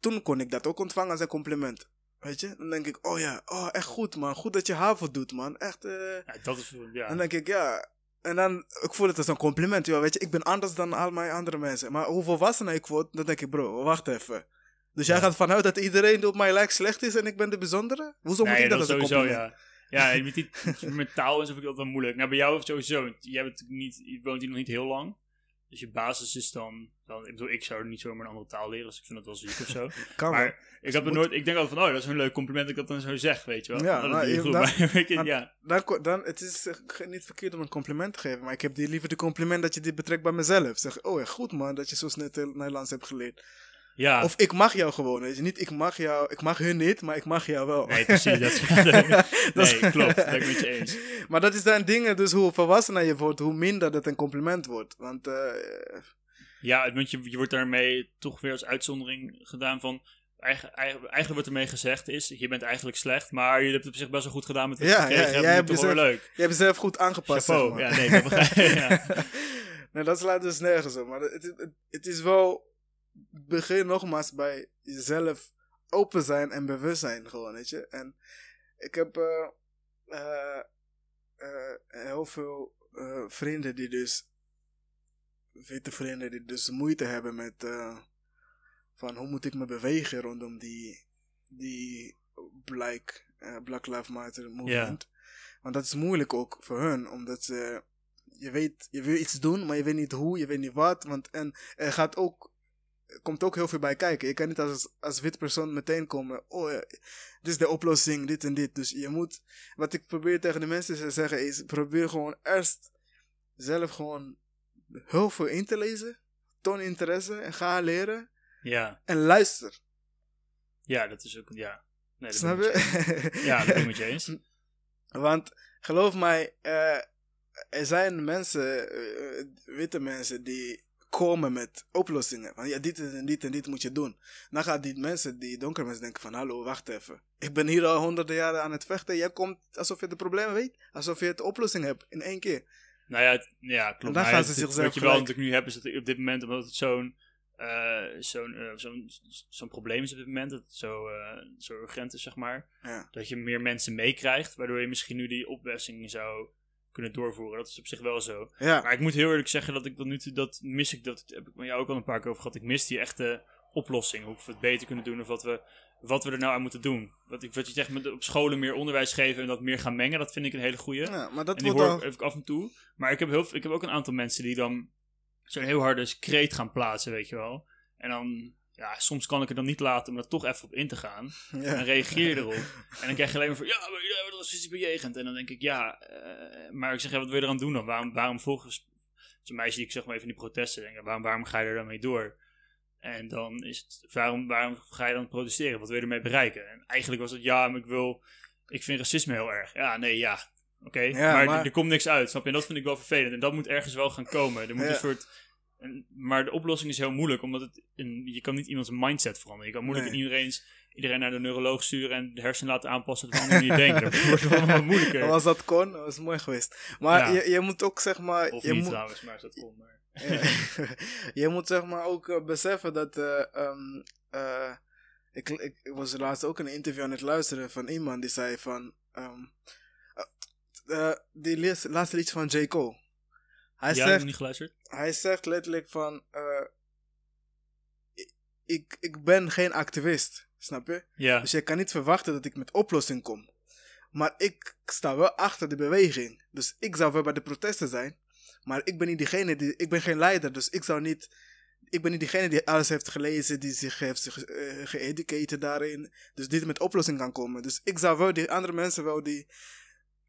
Toen kon ik dat ook ontvangen als een compliment. Weet je? Dan denk ik, oh ja, oh, echt goed man. Goed dat je HAVO doet man. Echt. Uh... Ja, dat is, ja. Dan denk ik, ja. En dan, ik voel het als een compliment. Ja, weet je, ik ben anders dan al mijn andere mensen. Maar hoe volwassener ik word, dan denk ik, bro, wacht even. Dus jij gaat vanuit dat iedereen op mijn lijk slecht is en ik ben de bijzondere? Hoezo moet ik dat, dat als een compliment? Ja. Ja, met, die, met taal is vind ik dat wel moeilijk. Nou, bij jou sowieso. Jij bent niet, je woont hier nog niet heel lang. Dus je basis is dan, dan ik bedoel, ik zou niet zomaar een andere taal leren, dus ik vind dat wel ziek of zo. kan maar ik heb er nooit, ik denk altijd van, oh, dat is een leuk compliment dat ik dat dan zo zeg, weet je wel. Ja, dat goed, dan, maar, ja. Dan, dan, het is niet verkeerd om een compliment te geven, maar ik heb die liever de compliment dat je dit betrekt bij mezelf. Zeg, oh ja, goed man, dat je zo snel Nederlands hebt geleerd. Ja. Of ik mag jou gewoon, weet je. Niet ik mag jou, ik mag hun niet, maar ik mag jou wel. Nee, precies. Dat is, nee, klopt. Dat ben ik met je eens. Maar dat is dan dingen, dus hoe volwassener je wordt, hoe minder dat een compliment wordt. Want... Uh, ja, want je, je wordt daarmee toch weer als uitzondering gedaan van... Eigenlijk, eigenlijk wat ermee gezegd is, je bent eigenlijk slecht, maar je hebt het op zich best wel goed gedaan met het ja, ja, jij hebt jezelf, leuk. Je hebt jezelf goed aangepast. Chapeau, ja, nee, dat begrijp ja. nee, dat slaat dus nergens op. Maar het, het, het is wel begin nogmaals bij jezelf open zijn en bewust zijn gewoon, weet je. En ik heb uh, uh, uh, heel veel vrienden die dus, witte vrienden die dus moeite hebben met van hoe moet ik me bewegen rondom die, die Black, Black Lives Matter movement. Want dat is moeilijk ook voor hun, omdat ze, je weet, je wil iets doen, maar je weet niet hoe, je weet niet wat. Want, en er gaat ook komt ook heel veel bij kijken. Je kan niet als, als wit persoon meteen komen. Oh, ja, dit is de oplossing, dit en dit. Dus je moet, wat ik probeer tegen de mensen te zeggen is, probeer gewoon eerst zelf gewoon heel veel in te lezen. Toon interesse en ga leren. Ja, En luister. ja dat is ook, ja. Nee, dat Snap je. Ja, dat ben ik met je eens. Want geloof mij, eh, er zijn mensen, eh, witte mensen, die komen met oplossingen. Van ja, dit en dit en dit moet je doen. Dan gaan die mensen, die donkere mensen, denken van hallo, wacht even. Ik ben hier al honderden jaren aan het vechten. Jij komt alsof je de problemen weet. Alsof je de oplossing hebt in één keer. Nou ja, het- ja klopt. dan Maar gaan ze zichzelf Wat je wel gelijk- natuurlijk nu hebt, is dat op dit moment, omdat het zo'n eh, zo'n eh, zo'n zo'n probleem is op dit moment, dat het zo, eh, zo urgent is, zeg maar, Ja. dat je meer mensen meekrijgt, waardoor je misschien nu die opwessing zou kunnen doorvoeren. Dat is op zich wel zo. Ja. Maar ik moet heel eerlijk zeggen dat ik dat nu, toe- dat mis ik, dat heb ik met jou ook al een paar keer over gehad. Ik mis die echte oplossing, hoe we het beter kunnen doen of wat we, wat we er nou aan moeten doen. Wat, ik, wat je zegt, met op scholen meer onderwijs geven en dat meer gaan mengen, dat vind ik een hele goeie. ja, maar dat En die wordt hoor al... ik af en toe. Maar ik heb, heel, ik heb ook een aantal mensen die dan zo'n heel harde kreet gaan plaatsen, weet je wel. En dan, ja, soms kan ik er dan niet laten om er toch even op in te gaan. En reageer erop. En dan krijg je alleen maar van, ja, maar jullie hebben dat is bejegend. En dan denk ik, ja, eh, maar ik zeg, ja, wat wil je eraan doen dan? Waarom, waarom volgens zo'n meisje die ik zeg maar even in die protesten denk, waarom, waarom ga je er dan mee door? En dan is het, waarom, waarom ga je dan protesteren? Wat wil je ermee bereiken? En eigenlijk was het, ja, maar ik wil, ik vind racisme heel erg. Ja, nee, ja, oké. Ja, maar, maar- Er, er komt niks uit, snap je? En dat vind ik wel vervelend. En dat moet ergens wel gaan komen. Er moet een soort... maar de oplossing is heel moeilijk, omdat het een, je kan niet iemands mindset veranderen. Je kan moeilijk Nee. iedereen's, iedereen naar de neuroloog sturen en de hersenen laten aanpassen dat we andere niet denken. Dat wordt wel wat moeilijker. Als dat kon, was mooi geweest. Maar Ja. je, je moet ook zeg maar... Of je niet moet, trouwens, maar als dat kon. Maar. Ja. je moet zeg maar ook eh, beseffen dat. eh, ehm, eh, ik, ik, ik was laatst ook een interview aan het luisteren van iemand die zei van. eh, die laatste liedje van J. Cole. Hij, ja, zegt, niet geluisterd? hij zegt letterlijk van. eh, ik- ik, ben geen activist, snap je? Ja. Dus je kan niet verwachten dat ik met oplossing kom. Maar ik sta wel achter de beweging. Dus ik zou wel bij de protesten zijn. Maar ik ben niet diegene die. Ik ben geen leider. Dus ik zou niet. Ik ben niet diegene die alles heeft gelezen. Die zich heeft eh, geëducated daarin. Dus die met oplossing kan komen. Dus ik zou wel die andere mensen wel die.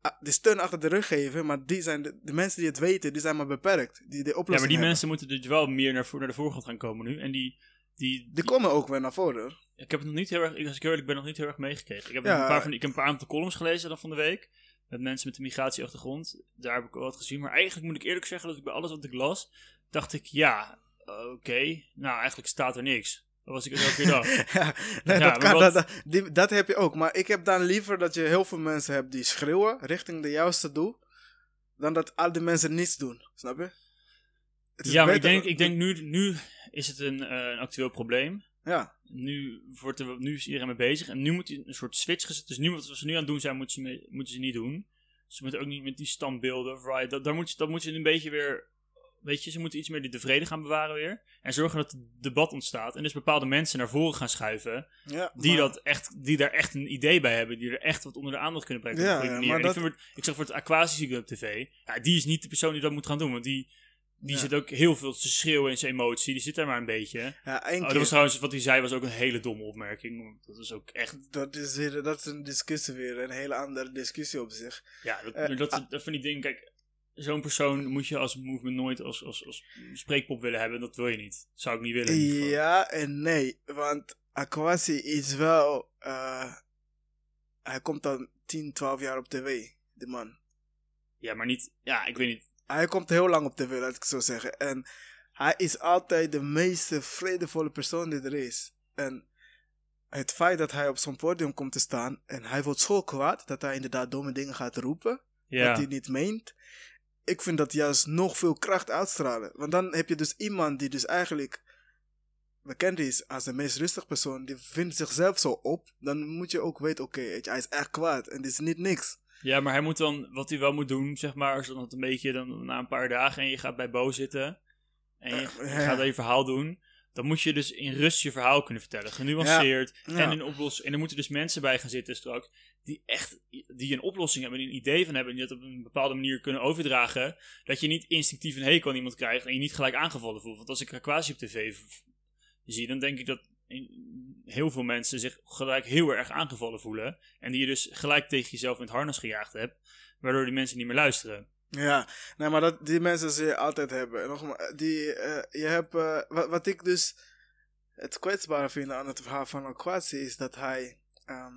Ah, Die steun achter de rug geven. Maar die zijn de, de mensen die het weten. Die zijn maar beperkt. Die de oplossing ja, maar die hebben. mensen moeten dus wel meer naar, naar de voorgrond gaan komen nu. En die, die, Die komen ook weer naar voren. Ik heb het nog niet heel erg, als ik eerlijk ben, nog niet heel erg meegekregen. Ik heb, Ja. een, paar van, ik heb een paar aantal columns gelezen dan van de week. Met mensen met een migratieachtergrond. Daar heb ik wel wat gezien. Maar eigenlijk moet ik eerlijk zeggen dat ik bij alles wat ik las, dacht ik, ja, oké. Nou, eigenlijk staat er niks. Was ik het elke dacht. ja, nee, Ja, dat, kan, dat, dat, die, dat heb je ook. Maar ik heb dan liever dat je heel veel mensen hebt die schreeuwen richting de juiste doel. Dan dat al die mensen niets doen. Snap je? Ja, maar ik denk, ik denk nu, nu is het een, eh, een actueel probleem. Ja, Nu, wordt er, nu is iedereen mee bezig. En nu moet die een soort switch gezet. Dus nu wat ze nu aan het doen zijn, moeten ze, mee- moeten ze niet doen. Ze moeten ook niet met die standbeelden. Right, dat, daar moet, dat moet je een beetje weer. Weet je, ze moeten iets meer die de vrede gaan bewaren weer. En zorgen dat het debat ontstaat. En dus bepaalde mensen naar voren gaan schuiven. ja Die, maar- dat echt, die daar echt een idee bij hebben. Die er echt wat onder de aandacht kunnen brengen. op Ja, een manier. maar ik, het- ik zag voor het Aquasisie op tv. Ja, die is niet de persoon die dat moet gaan doen. Want die, die zit ook heel veel te schreeuwen in zijn emotie. Die zit daar maar een beetje. Ja, één Oh, keer. dat was trouwens, wat hij zei was ook een hele domme opmerking. Dat is ook echt, dat, is weer, dat is een discussie weer. Een hele andere discussie op zich. ja, dat, Eh, dat, dat van die dingen, kijk, zo'n persoon moet je als movement nooit als, als, als spreekpop willen hebben. Dat wil je niet. Zou ik niet willen. Ja en nee. Want Aquasi is wel... eh, hij komt al 10, 12 jaar op tv. De man. ja, maar niet, ja, ik weet niet. Hij komt heel lang op tv, laat ik zo zeggen. En hij is altijd de meest vredevolle persoon die er is. En het feit dat hij op zo'n podium komt te staan en hij wordt zo kwaad dat hij inderdaad domme dingen gaat roepen, wat Ja, hij niet meent. Ik vind dat juist nog veel kracht uitstralen. Want dan heb je dus iemand die dus eigenlijk bekend is als de meest rustige persoon, die vindt zichzelf zo op. Dan moet je ook weten, oké, hij is echt kwaad en dit is niet niks. ja, maar hij moet dan, wat hij wel moet doen, zeg maar, is dan het een beetje dan na een paar dagen en je gaat bij Bo zitten en je, Eh, gaat dan je verhaal doen. Dan moet je dus in rust je verhaal kunnen vertellen. Genuanceerd. Ja. En, in oplos en er moeten dus mensen bij gaan zitten straks. Die echt die een oplossing hebben. Die een idee van hebben. Die dat op een bepaalde manier kunnen overdragen. Dat je niet instinctief een hekel aan iemand krijgt. En je niet gelijk aangevallen voelt. Want als ik Aquasi op tv zie, dan denk ik dat heel veel mensen zich gelijk heel erg aangevallen voelen. En die je dus gelijk tegen jezelf in het harnas gejaagd hebt. Waardoor die mensen niet meer luisteren. Ja, nee, maar dat, die mensen zul je altijd hebben. En Nogmaals, die, eh, je hebt, eh, wat, wat ik dus het kwetsbare vind aan het verhaal van Okwasi is dat hij, ehm,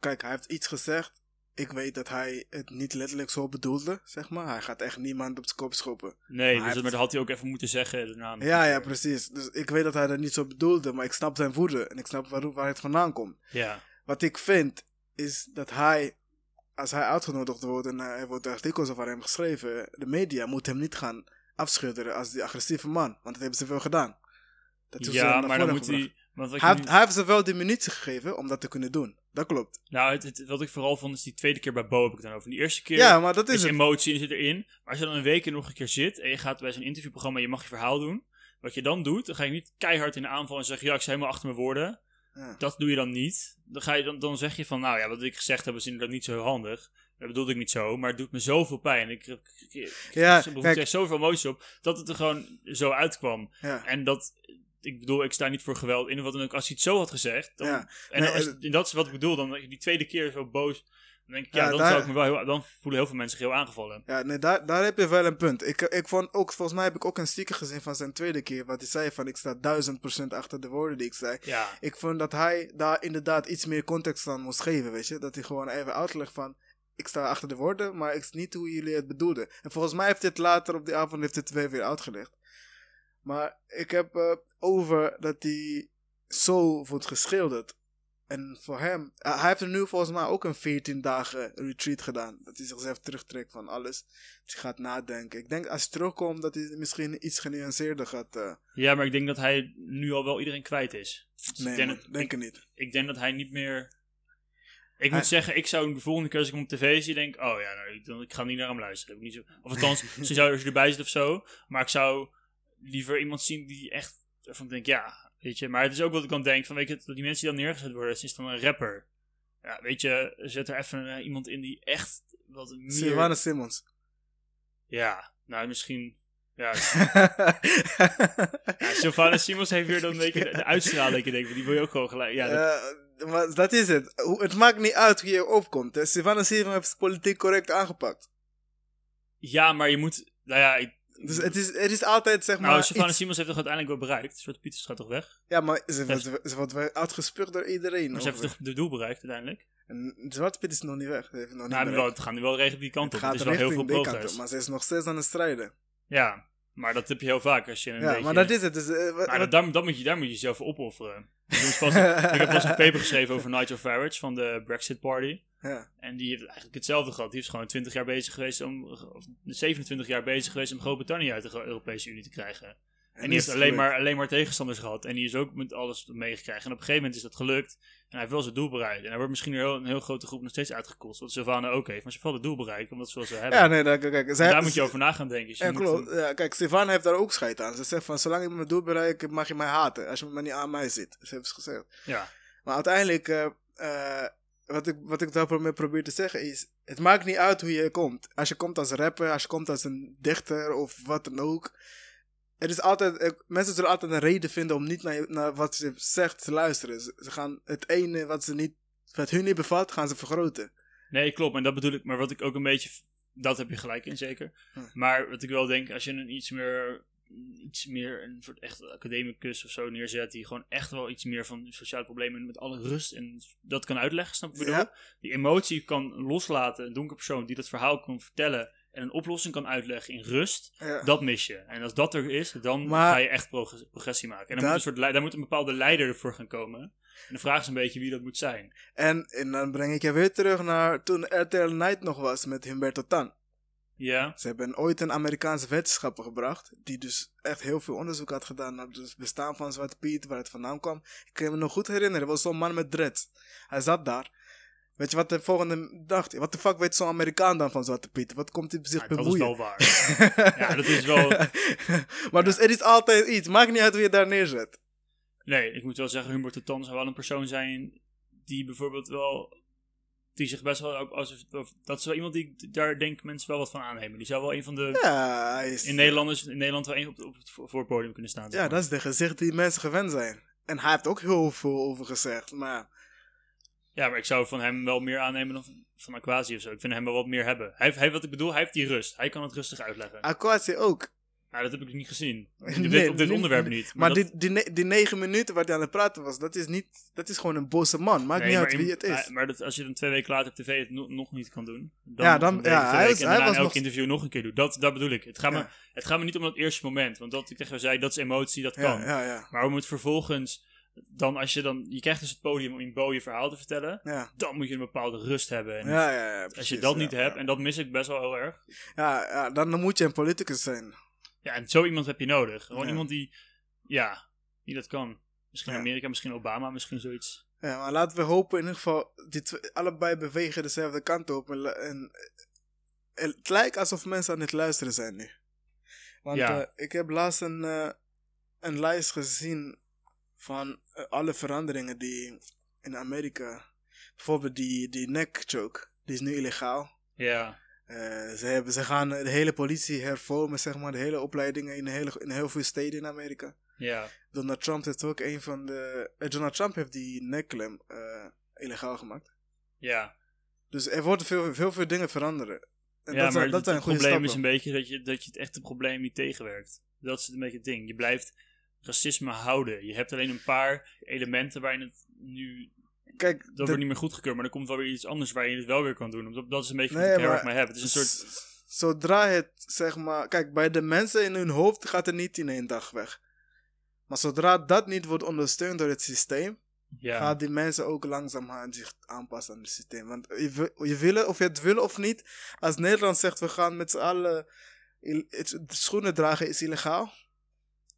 kijk, hij heeft iets gezegd. Ik weet dat hij het niet letterlijk zo bedoelde, zeg maar. Hij gaat echt niemand op zijn kop schoppen. Nee, Maar dus dat, heeft- dat had hij ook even moeten zeggen. daarna Ja, ja, precies. Dus ik weet dat hij dat niet zo bedoelde, maar ik snap zijn woede en ik snap waar, waar het vandaan komt. Ja, Wat ik vind, is dat hij, als hij uitgenodigd wordt en eh, er wordt artikels over hem geschreven, de media moet hem niet gaan afschilderen als die agressieve man, want dat hebben ze veel gedaan. Dat ja maar dan moet hij... Want Hij, heeft- nu- hij heeft ze wel die munitie gegeven om dat te kunnen doen. Dat klopt. nou, het, het- wat ik vooral vond is die tweede keer bij Bo heb ik het dan over. Die eerste keer Ja, maar dat is emotie en zit erin. Maar als je dan een week er nog een keer zit en je gaat bij zo'n interviewprogramma en je mag je verhaal doen. Wat je dan doet, dan ga je niet keihard in de aanval en zeggen, ja, ik sta helemaal achter mijn woorden. Ja. Dat doe je dan niet. Dan, ga je, dan, dan zeg je van, nou ja, wat ik gezegd heb is inderdaad niet zo heel handig. Dat bedoelde ik niet zo, maar het doet me zoveel pijn. Ik, ik, ik, ik Ja, ik kijk. er zoveel emoties op, dat het er gewoon zo uitkwam. Ja. En dat, ik bedoel, ik sta niet voor geweld in. Wat dan ook, als hij het zo had gezegd. Dan, Ja. En Nee, als, en dat is wat ik bedoel, dan die tweede keer zo boos. Dan denk ik, ja, Ja, dan, daar- zou ik me wel heel, dan voelen heel veel mensen zich heel aangevallen. Ja, nee, daar, daar heb je wel een punt. Ik, ik vond ook, volgens mij heb ik ook een sticker gezien van zijn tweede keer, wat hij zei van ik sta duizend procent achter de woorden die ik zei. Ja, Ik vond dat hij daar inderdaad iets meer context aan moest geven, weet je. Dat hij gewoon even uitlegt van, ik sta achter de woorden, maar ik is niet hoe jullie het bedoelden. En volgens mij heeft hij het later op die avond heeft het weer, weer uitgelegd. Maar ik heb eh, over dat hij zo wordt geschilderd. En voor hem, hij heeft er nu volgens mij ook een 14 dagen retreat gedaan. Dat hij zichzelf terugtrekt van alles. Dat hij gaat nadenken. Ik denk als hij terugkomt dat hij misschien iets genuanceerder gaat. eh ja, maar ik denk dat hij nu al wel iedereen kwijt is. Dus nee, ik, denk dat, denk ik, niet. ik denk dat hij niet meer... Ik Hij- moet zeggen, ik zou de volgende keer als ik hem op tv zie, denk oh ja, nou, ik, ga niet naar hem luisteren. Ik niet zo, of althans, ze zou als je erbij zit of zo. Maar ik zou liever iemand zien die echt ervan denkt, ja, weet je. Maar het is ook wat ik dan denk, van weet je, dat die mensen die dan neergezet worden, is dan een rapper. Ja, weet je, zet er even eh, iemand in die echt wat meer... Sylvana Simmons. Ja, nou misschien... Ja, ja Sylvana Simons heeft weer dan een beetje de, uitstraling, denk ik. Die wil je ook gewoon gelijk... Ja, dat- Eh, maar dat is het. Het maakt niet uit hoe je opkomt. Hè. Sylvana Simmons heeft politiek correct aangepakt. ja maar je moet... Nou ja, ik, Dus het is, er is altijd, zeg maar... nou, iets- Simons heeft toch uiteindelijk wel bereikt. Zwarte Pieters gaat toch weg? Ja, maar ze wordt, ze wordt uitgespuugd door iedereen. Maar ze heeft toch de doel bereikt uiteindelijk? En Zwarte Piet is nog niet weg. Ze heeft het nog niet Nou, bereikt. het gaat nu wel regelen die kant Het op. Het gaat is wel heel veel progress. op, maar ze is nog steeds aan het strijden. Ja, maar dat heb je heel vaak als je een Ja, beetje... maar dat is het. Dus, eh, wat- dat, daar, dat moet je, daar moet je jezelf voor opofferen. Pas, ik heb pas een paper geschreven over Nigel Farage van de Brexit Party. ja. En die heeft eigenlijk hetzelfde gehad. Die is gewoon 20 jaar bezig geweest om, of 27 jaar bezig geweest om Groot-Brittannië uit de Europese Unie te krijgen. En, die is heeft het alleen maar, alleen maar tegenstanders gehad. En die is ook met alles meegekregen. En op een gegeven moment is dat gelukt. En hij heeft wel zijn doel bereikt. En hij wordt misschien een heel, een heel grote groep nog steeds uitgekost. Wat Sylvana ook heeft. Maar ze heeft wel het doel bereikt. Omdat ze wel ze hebben. Ja, nee, kijk, zij, daar moet je over na gaan denken. Dus Ja, klopt. Ja, kijk, Sylvana heeft daar ook scheid aan. Ze zegt van, zolang ik mijn doel bereik, mag je mij haten. Als je maar niet aan mij zit. Ze heeft ze gezegd. Ja, Maar uiteindelijk, eh, eh, wat, ik, wat ik daarmee probeer te zeggen is... Het maakt niet uit hoe je komt. Als je komt als rapper, als je komt als een dichter of wat dan ook. Er is altijd, eh, mensen zullen altijd een reden vinden om niet naar, naar wat je zegt te luisteren. Ze, ze gaan het ene wat, ze niet, wat hun niet bevat, gaan ze vergroten. nee, klopt. En dat bedoel ik. Maar wat ik ook een beetje. Dat heb je gelijk in, zeker. Hm. Maar wat ik wel denk, als je een iets meer. Iets meer een soort echt academicus of zo neerzet. Die gewoon echt wel iets meer van sociale problemen met alle rust. En dat kan uitleggen, snap ik bedoel? Ja. Die emotie kan loslaten. Een donkere persoon die dat verhaal kan vertellen. En een oplossing kan uitleggen in rust. Ja. Dat mis je. En als dat er is, dan Maar- ga je echt progr- progressie maken. En dan, Dat- moet een soort, daar moet een bepaalde leider ervoor gaan komen. En de vraag is een beetje wie dat moet zijn. En, en dan breng ik je weer terug naar toen RTL Night nog was met Humberto Tan. Ja, Ze hebben ooit een Amerikaanse wetenschapper gebracht. Die dus echt heel veel onderzoek had gedaan naar het bestaan van Zwarte Piet, waar het vandaan kwam. Ik kan me nog goed herinneren, er was zo'n man met dreads. Hij zat daar. Weet je wat de volgende dacht? Wat de fuck weet zo'n Amerikaan dan van Zwarte Piet? Wat komt hij zich maar dat is bemoeien? wel waar. ja, dat is wel... maar dus er is altijd iets. Maakt niet uit wie je daar neerzet. Nee, ik moet wel zeggen, Humbert de zou wel een persoon zijn die bijvoorbeeld wel die zich best wel als of- dat is wel iemand die daar denk ik mensen wel wat van aannemen. Die zou wel een van de Ja, is, in Nederland is in Nederland wel een op, op het voor- voorpodium kunnen staan. ja, maar. dat is de gezicht die mensen gewend zijn. En hij heeft ook heel veel over gezegd. Maar Ja, maar ik zou van hem wel meer aannemen dan van, van Aquasi of zo. Ik vind hem wel wat meer hebben. Hij heeft, hij, wat ik bedoel, hij heeft die rust. Hij kan het rustig uitleggen. Aquasi ook. Nou, dat heb ik niet gezien. Nee, dit, op dit onderwerp niet. Maar, dat- die, die, ne- die negen minuten waar hij aan het praten was, dat is, niet, dat is gewoon een boze man. Maakt Nee, niet maar uit in- wie het is. Maar, maar dat, als je dan twee weken later op tv het no- nog niet kan doen. Dan Ja, dan- ja, hij weken was- en hij was elk nog- interview nog een keer doen. Dat, dat bedoel ik. Het gaat, Ja. me, het gaat me niet om dat eerste moment. Want dat ik tegen jou zei, dat is emotie, dat kan. ja, Maar om het vervolgens... Dan als je dan... Je krijgt dus het podium om in Bo je verhaal te vertellen. ja. Dan moet je een bepaalde rust hebben. En Ja, ja, ja, als je dat niet hebt, en dat mis ik best wel heel erg. Ja, dan moet je een politicus zijn. Ja, en zo iemand heb je nodig. Gewoon iemand die... Ja, die dat kan. Misschien. Amerika, misschien Obama, misschien zoiets. Ja, maar laten we hopen in ieder geval, die twee- allebei bewegen dezelfde kant op. En, en het lijkt alsof mensen aan het luisteren zijn nu. Want eh, ik heb laatst een, eh, een lijst gezien van eh, alle veranderingen die in Amerika... Bijvoorbeeld die, die neck choke, die is nu illegaal. Ja. Eh, ze, hebben, ze gaan de hele politie hervormen, zeg maar, de hele opleidingen in, hele, in heel veel steden in Amerika. Ja. Donald Trump heeft ook een van de. eh, Donald Trump heeft die nekklem eh, illegaal gemaakt. Ja. Dus er worden veel, veel, veel dingen veranderen. En ja, dat, maar zijn, dat het, zijn het probleem stappen. is een beetje dat je, dat je het echte probleem niet tegenwerkt. Dat is een beetje het ding. Je blijft racisme houden. Je hebt alleen een paar elementen waarin het nu... Kijk, Dat de- wordt niet meer goedgekeurd, maar er komt wel weer iets anders waar je het wel weer kan doen. Dat, dat is een beetje wat Nee, ik heel maar- erg mee heb. Het is een soort... Zodra het, zeg maar. Kijk, bij de mensen in hun hoofd gaat het niet in één dag weg. Maar zodra dat niet wordt ondersteund door het systeem, Ja, gaat die mensen ook langzaamaan zich aanpassen aan het systeem. Want je, wil- je wil, of je het wil of niet, als Nederland zegt we gaan met z'n allen het- schoenen dragen is illegaal.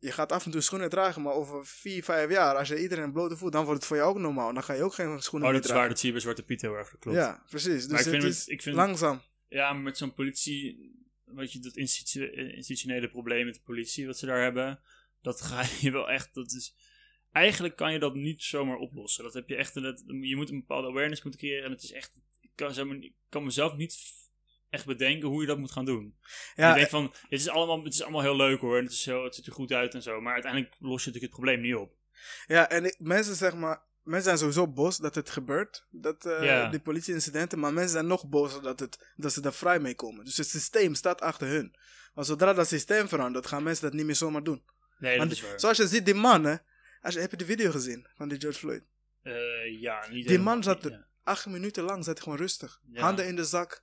Je gaat af en toe schoenen dragen, maar over vier, vijf jaar, als je iedereen blote voet, dan wordt het voor jou ook normaal. Dan ga je ook geen schoenen oh, meer dat is waar. dragen. Dat zie je bij Zwarte Piet heel erg. Klopt. Ja, precies. Dus Maar ik het vind het- is ik vind- langzaam. Ja, maar met zo'n politie, weet je, dat institu- institutionele probleem met de politie, wat ze daar hebben, dat ga je wel echt, dat is, eigenlijk kan je dat niet zomaar oplossen. Dat heb je echt, dat, je moet een bepaalde awareness moeten creëren en het is echt, ik kan, zeg maar, ik kan mezelf niet echt bedenken hoe je dat moet gaan doen. Ja, ik denk van, het is, allemaal, het is allemaal heel leuk hoor, en het, is heel, het ziet er goed uit en zo, maar uiteindelijk los je natuurlijk het probleem niet op. Ja, en ik- mensen zeg maar, mensen zijn sowieso boos dat het gebeurt, dat Ja. die politieincidenten, maar mensen zijn nog bozer dat, het, dat ze daar vrij mee komen. Dus het systeem staat achter hun. Maar zodra dat systeem verandert, gaan mensen dat niet meer zomaar doen. Nee, dat Want is waar. zoals je ziet, die man, hè, als je, heb je de video gezien van die George Floyd? Eh, ja, niet Die man zat er ja. acht minuten lang, zat gewoon rustig. Ja. Handen in de zak.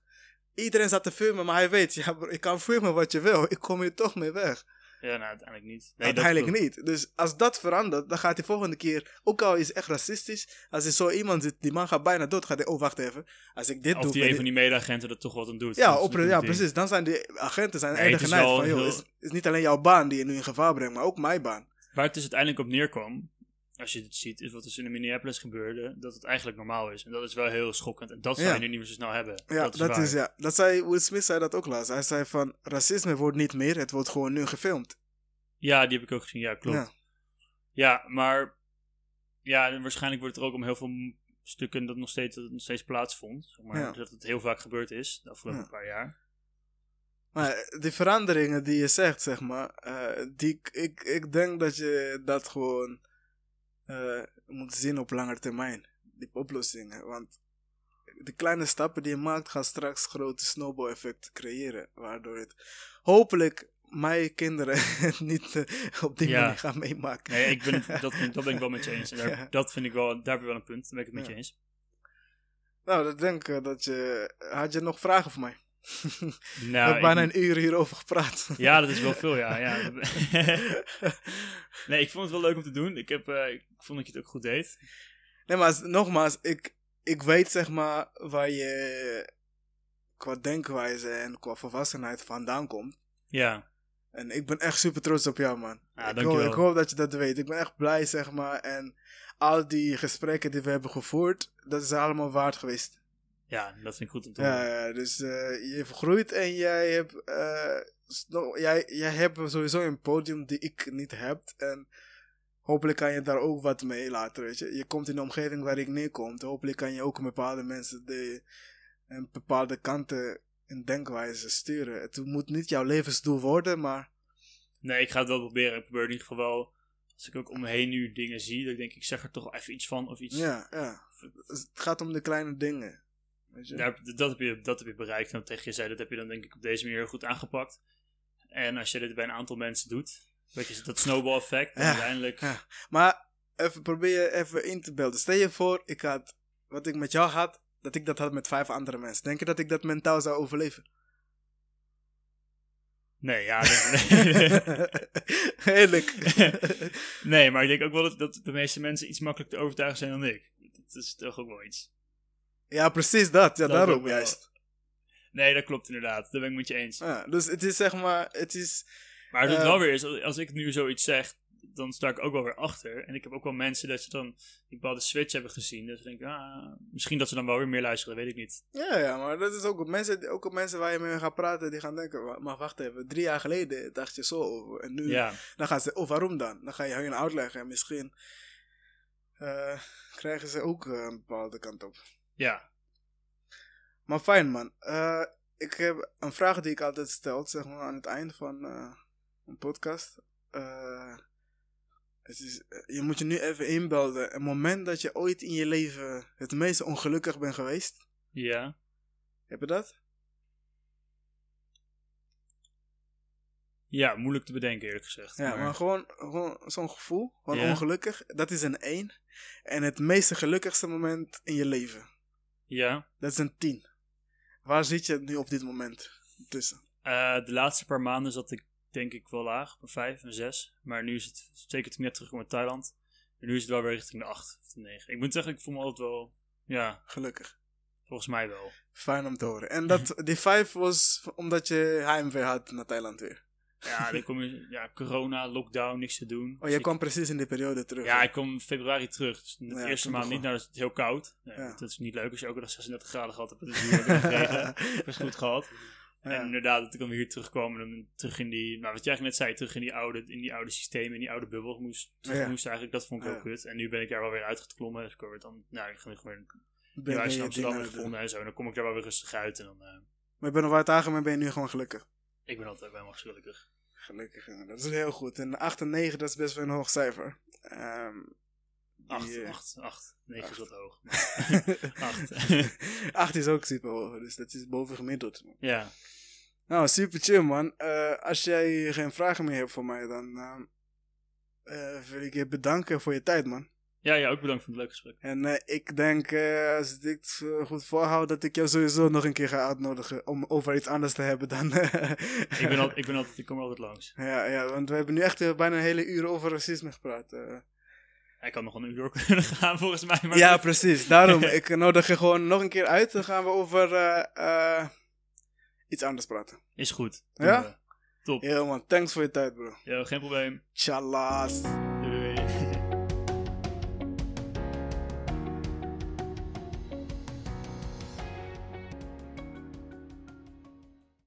Iedereen zat te filmen, maar hij weet, ja, bro, ik kan filmen wat je wil, ik kom hier toch mee weg. Ja, nou, uiteindelijk niet. Nee, dat Uiteindelijk niet. Dus als dat verandert, dan gaat hij volgende keer, ook al is het echt racistisch, als er zo iemand zit, die man gaat bijna dood, gaat hij, oh wacht even, als ik dit Of doe... die ben een van die mede-agenten er toch wat aan doet. ja, Dat op, ja, het precies. Dan zijn die agenten zijn Nee, het van, joh, heel- is, is niet alleen jouw baan die je nu in gevaar brengt, maar ook mijn baan. Waar het dus uiteindelijk op neerkwam, als je het ziet, is wat dus in Minneapolis gebeurde, dat het eigenlijk normaal is. En dat is wel heel schokkend. En dat zou Ja. je nu niet meer zo snel hebben. Ja, dat is dat is, ja. Dat zei, Will Smith zei dat ook laatst. Hij zei van, racisme wordt niet meer, het wordt gewoon nu gefilmd. Ja, die heb ik ook gezien. Ja, klopt. Ja. Ja, maar ja, waarschijnlijk wordt het er ook om heel veel stukken dat nog steeds, dat het nog steeds plaatsvond. Zeg maar, Ja. Dat het heel vaak gebeurd is, de afgelopen paar jaar. Maar die veranderingen die je zegt, zeg maar, eh, die, ik, ik denk dat je dat gewoon eh, moet zien op lange termijn. Die oplossingen. Want de kleine stappen die je maakt, gaan straks grote snowball effecten creëren. Waardoor het hopelijk mijn kinderen het niet eh, op die Ja. manier gaan meemaken. Nee, ik ben, het- dat, vind- dat ben ik wel met je eens. En daar, Ja. dat vind ik wel, daar heb je wel een punt. Daar ben ik het met Ja. je eens. Nou, dat denk ik dat je... Had je nog vragen voor mij? Nou, We hebben ik- bijna een uur hierover gepraat. Ja, dat is wel veel, ja. ja. nee, ik vond het wel leuk om te doen. Ik, heb, eh, ik vond dat je het ook goed deed. Nee, maar als- nogmaals, ik, ik weet zeg maar waar je qua denkwijze en qua volwassenheid vandaan komt. Ja, En ik ben echt super trots op jou, man. Ja, ik, dankjewel. hoop, ik hoop dat je dat weet. Ik ben echt blij, zeg maar. En al die gesprekken die we hebben gevoerd, dat is allemaal waard geweest. Ja, dat vind ik goed om te Ja, horen. ja, dus eh, je hebt gegroeid en jij hebt, sno- jij, jij hebt sowieso een podium die ik niet heb. En hopelijk kan je daar ook wat mee later, weet je. Je komt in de omgeving waar ik neerkom. Hopelijk kan je ook bepaalde mensen de, een bepaalde kanten en denkwijze sturen. Het moet niet jouw levensdoel worden, maar... Nee, ik ga het wel proberen. Ik probeer in ieder geval wel, als ik ook om me heen nu dingen zie, dat ik denk, ik zeg er toch wel even iets van of iets. Ja, ja. Het gaat om de kleine dingen. Weet je? Ja, dat, heb je, dat heb je bereikt. En tegen je zei, dat heb je dan denk ik op deze manier goed aangepakt. En als je dit bij een aantal mensen doet, weet je, dat snowball effect, Ja, uiteindelijk... Ja. Maar even probeer je even in te beelden. Stel je voor, ik had wat ik met jou had, dat ik dat had met vijf andere mensen. Denk je dat ik dat mentaal zou overleven? Nee, ja. Eerlijk. nee, maar ik denk ook wel dat, dat de meeste mensen iets makkelijker te overtuigen zijn dan ik. Dat is toch ook wel iets. Ja, precies dat. Ja, Dat daarom juist. Nee, dat klopt inderdaad. Dat ben ik met je eens. Ja, dus het is zeg maar, het is... Maar het Eh, wel weer is, als- ik nu zoiets zeg, dan sta ik ook wel weer achter. En ik heb ook wel mensen dat ze dan die bepaalde switch hebben gezien. Dat ze denken, ah, misschien dat ze dan wel weer meer luisteren, weet ik niet. Ja, ja, maar dat is ook mensen, ook op mensen waar je mee gaat praten, die gaan denken, "Wa- maar wacht even, drie jaar geleden dacht je zo over. En nu, Ja, dan gaan ze, oh waarom dan? Dan ga je hun uitleggen en misschien eh, krijgen ze ook eh, een bepaalde kant op. ja. Maar fijn man. Eh, ik heb een vraag die ik altijd stel, zeg maar aan het eind van eh, een podcast. Eh, het is, je moet je nu even inbeelden. Een moment dat je ooit in je leven het meest ongelukkig bent geweest. Ja. Heb je dat? Ja, moeilijk te bedenken eerlijk gezegd. Ja, Maar- maar gewoon, gewoon zo'n gevoel van Ja. ongelukkig. Dat is een 1. En het meest gelukkigste moment in je leven. Ja. Dat is een 10. Waar zit je nu op dit moment tussen? Eh, de laatste paar maanden zat ik denk ik wel laag, een 5, een 6. Maar nu is het, zeker toen ik net terugkom uit Thailand. En nu is het wel weer richting de 8 of de 9. Ik moet zeggen, ik voel me altijd wel, ja, Gelukkig. volgens mij wel. Fijn om te horen. En dat, die 5 was omdat je heimwee had naar Thailand weer. Ja, dan kom je, ja, corona, lockdown, niks te doen. Oh, Dus je ik- kwam precies in die periode terug. Ja, hè? ik kom in februari terug. Dus de Ja, eerste maand niet, nou is het heel koud. Nee, Ja. Dat is niet leuk als je ook nog 36 graden gehad hebt. Dus regen. Ik was goed gehad. Ja. En inderdaad, dat ik dan weer hier terugkwam en dan terug in die, nou wat jij net zei, terug in die oude, in die oude systemen, in die oude bubbel moest, terug Ja. moest eigenlijk. Dat vond ik heel kut. En nu ben ik daar wel weer uitgeklommen. Dus ik word dan, nou, ik ga nu gewoon Ben je huis in je Amsterdam gevonden en zo. En dan kom ik daar wel weer rustig uit. En dan, eh, Maar ik ben over het algemeen ben je nu gewoon gelukkig. ik ben altijd helemaal gelukkig. Gelukkig, dat is heel goed. En 8 en 9, dat is best wel een hoog cijfer. Die, 8, eh, 8, 8. 9 is wat hoog. Acht. 8 is ook super hoog, dus dat is boven gemiddeld. Ja, Nou, super chill man. Eh, als jij geen vragen meer hebt voor mij, dan ehm, eh, wil ik je bedanken voor je tijd man. Ja, ja, ook bedankt voor het leuke gesprek. En eh, ik denk, eh, als ik dit eh, goed voorhoud, dat ik jou sowieso nog een keer ga uitnodigen om over iets anders te hebben dan... Ik ben, al, ik ben altijd, ik kom altijd langs. ja, ja, want we hebben nu echt bijna een hele uur over racisme gepraat. Hij kan nog een uur door kunnen gaan volgens mij. Maar Ja, precies. Daarom, ik nodig je gewoon nog een keer uit. Dan gaan we over iets anders praten. Is goed. Ja? We. Top. Heel man, thanks voor je tijd bro. Ja, geen probleem. Tjallas.